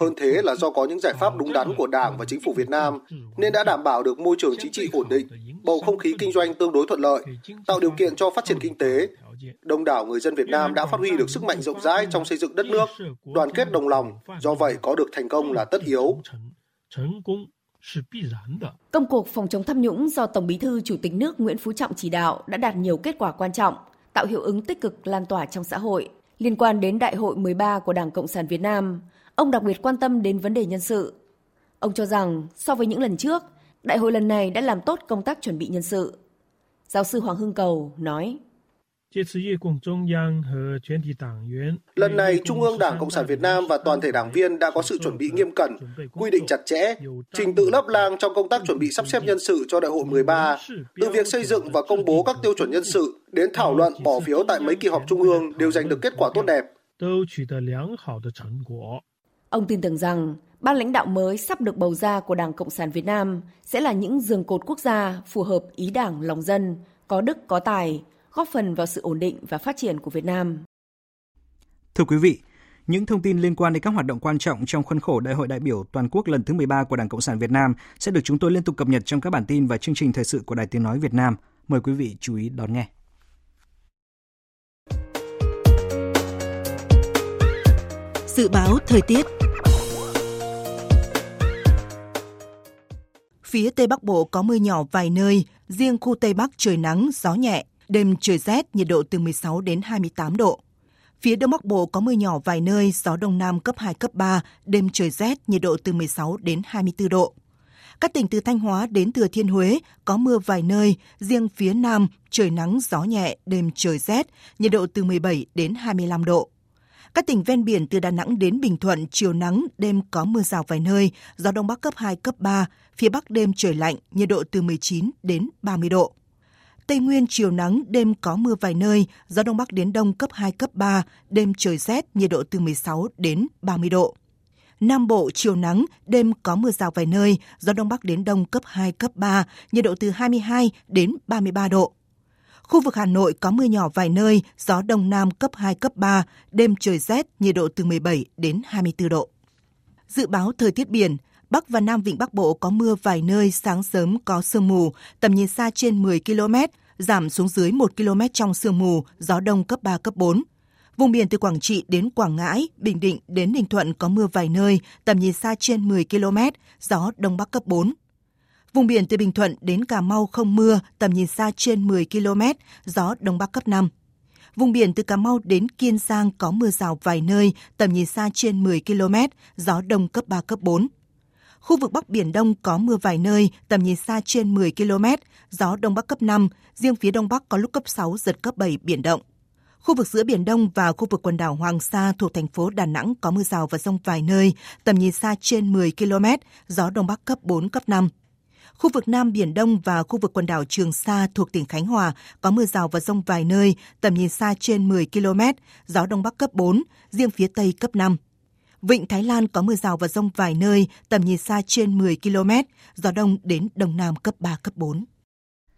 Hơn thế là do có những giải pháp đúng đắn của Đảng và Chính phủ Việt Nam, nên đã đảm bảo được môi trường chính trị ổn định, bầu không khí kinh doanh tương đối thuận lợi, tạo điều kiện cho phát triển kinh tế. Đông đảo người dân Việt Nam đã phát huy được sức mạnh rộng rãi trong xây dựng đất nước, đoàn kết đồng lòng, do vậy có được thành công là tất yếu. Công cuộc phòng chống tham nhũng do Tổng Bí thư Chủ tịch nước Nguyễn Phú Trọng chỉ đạo đã đạt nhiều kết quả quan trọng, tạo hiệu ứng tích cực lan tỏa trong xã hội. Liên quan đến Đại hội 13 của Đảng Cộng sản Việt Nam, ông đặc biệt quan tâm đến vấn đề nhân sự. Ông cho rằng so với những lần trước, đại hội lần này đã làm tốt công tác chuẩn bị nhân sự. Giáo sư Hoàng Hưng Cầu nói. Lần này, Trung ương Đảng Cộng sản Việt Nam và toàn thể đảng viên đã có sự chuẩn bị nghiêm cẩn, quy định chặt chẽ, trình tự lấp lang trong công tác chuẩn bị sắp xếp nhân sự cho đại hội 13, từ việc xây dựng và công bố các tiêu chuẩn nhân sự đến thảo luận bỏ phiếu tại mấy kỳ họp Trung ương đều giành được kết quả tốt đẹp. Ông tin tưởng rằng ban lãnh đạo mới sắp được bầu ra của Đảng Cộng sản Việt Nam sẽ là những giường cột quốc gia phù hợp ý đảng lòng dân, có đức có tài, góp phần vào sự ổn định và phát triển của Việt Nam. Thưa quý vị, những thông tin liên quan đến các hoạt động quan trọng trong khuôn khổ Đại hội đại biểu toàn quốc lần thứ 13 của Đảng Cộng sản Việt Nam sẽ được chúng tôi liên tục cập nhật trong các bản tin và chương trình thời sự của Đài Tiếng nói Việt Nam. Mời quý vị chú ý đón nghe. Dự báo thời tiết Phía Tây Bắc Bộ có mưa nhỏ vài nơi, riêng khu Tây Bắc trời nắng, gió nhẹ, đêm trời rét, nhiệt độ từ 16 đến 28 độ. Phía Đông Bắc Bộ có mưa nhỏ vài nơi, gió Đông Nam cấp 2, cấp 3, đêm trời rét, nhiệt độ từ 16 đến 24 độ. Các tỉnh từ Thanh Hóa đến Thừa Thiên Huế có mưa vài nơi, riêng phía Nam trời nắng gió nhẹ, đêm trời rét, nhiệt độ từ 17 đến 25 độ. Các tỉnh ven biển từ Đà Nẵng đến Bình Thuận chiều nắng, đêm có mưa rào vài nơi, gió đông bắc cấp 2, cấp 3, phía bắc đêm trời lạnh, nhiệt độ từ 19 đến 30 độ. Tây Nguyên chiều nắng, đêm có mưa vài nơi, gió đông bắc đến đông cấp 2, cấp 3, đêm trời rét, nhiệt độ từ 16 đến 30 độ. Nam Bộ chiều nắng, đêm có mưa rào vài nơi, gió đông bắc đến đông cấp 2, cấp 3, nhiệt độ từ 22 đến 33 độ. Khu vực Hà Nội có mưa nhỏ vài nơi, gió đông nam cấp 2, cấp 3, đêm trời rét, nhiệt độ từ 17 đến 24 độ. Dự báo thời tiết biển, Bắc và Nam Vịnh Bắc Bộ có mưa vài nơi, sáng sớm có sương mù, tầm nhìn xa trên 10 km, giảm xuống dưới 1 km trong sương mù, gió đông cấp 3, cấp 4. Vùng biển từ Quảng Trị đến Quảng Ngãi, Bình Định đến Ninh Thuận có mưa vài nơi, tầm nhìn xa trên 10 km, gió Đông Bắc cấp 4. Vùng biển từ Bình Thuận đến Cà Mau không mưa, tầm nhìn xa trên 10 km, gió Đông Bắc cấp 5. Vùng biển từ Cà Mau đến Kiên Giang có mưa rào vài nơi, tầm nhìn xa trên 10 km, gió Đông cấp 3, cấp 4. Khu vực Bắc Biển Đông có mưa vài nơi, tầm nhìn xa trên 10 km, gió Đông Bắc cấp 5, riêng phía Đông Bắc có lúc cấp 6, giật cấp 7, biển động. Khu vực giữa Biển Đông và khu vực quần đảo Hoàng Sa thuộc thành phố Đà Nẵng có mưa rào và rông vài nơi, tầm nhìn xa trên 10 km, gió Đông Bắc cấp 4, cấp 5. Khu vực Nam Biển Đông và khu vực quần đảo Trường Sa thuộc tỉnh Khánh Hòa có mưa rào và rông vài nơi, tầm nhìn xa trên 10 km, gió Đông Bắc cấp 4, riêng phía Tây cấp 5. Vịnh Thái Lan có mưa rào và rông vài nơi, tầm nhìn xa trên 10 km, gió đông đến đông nam cấp 3, cấp 4.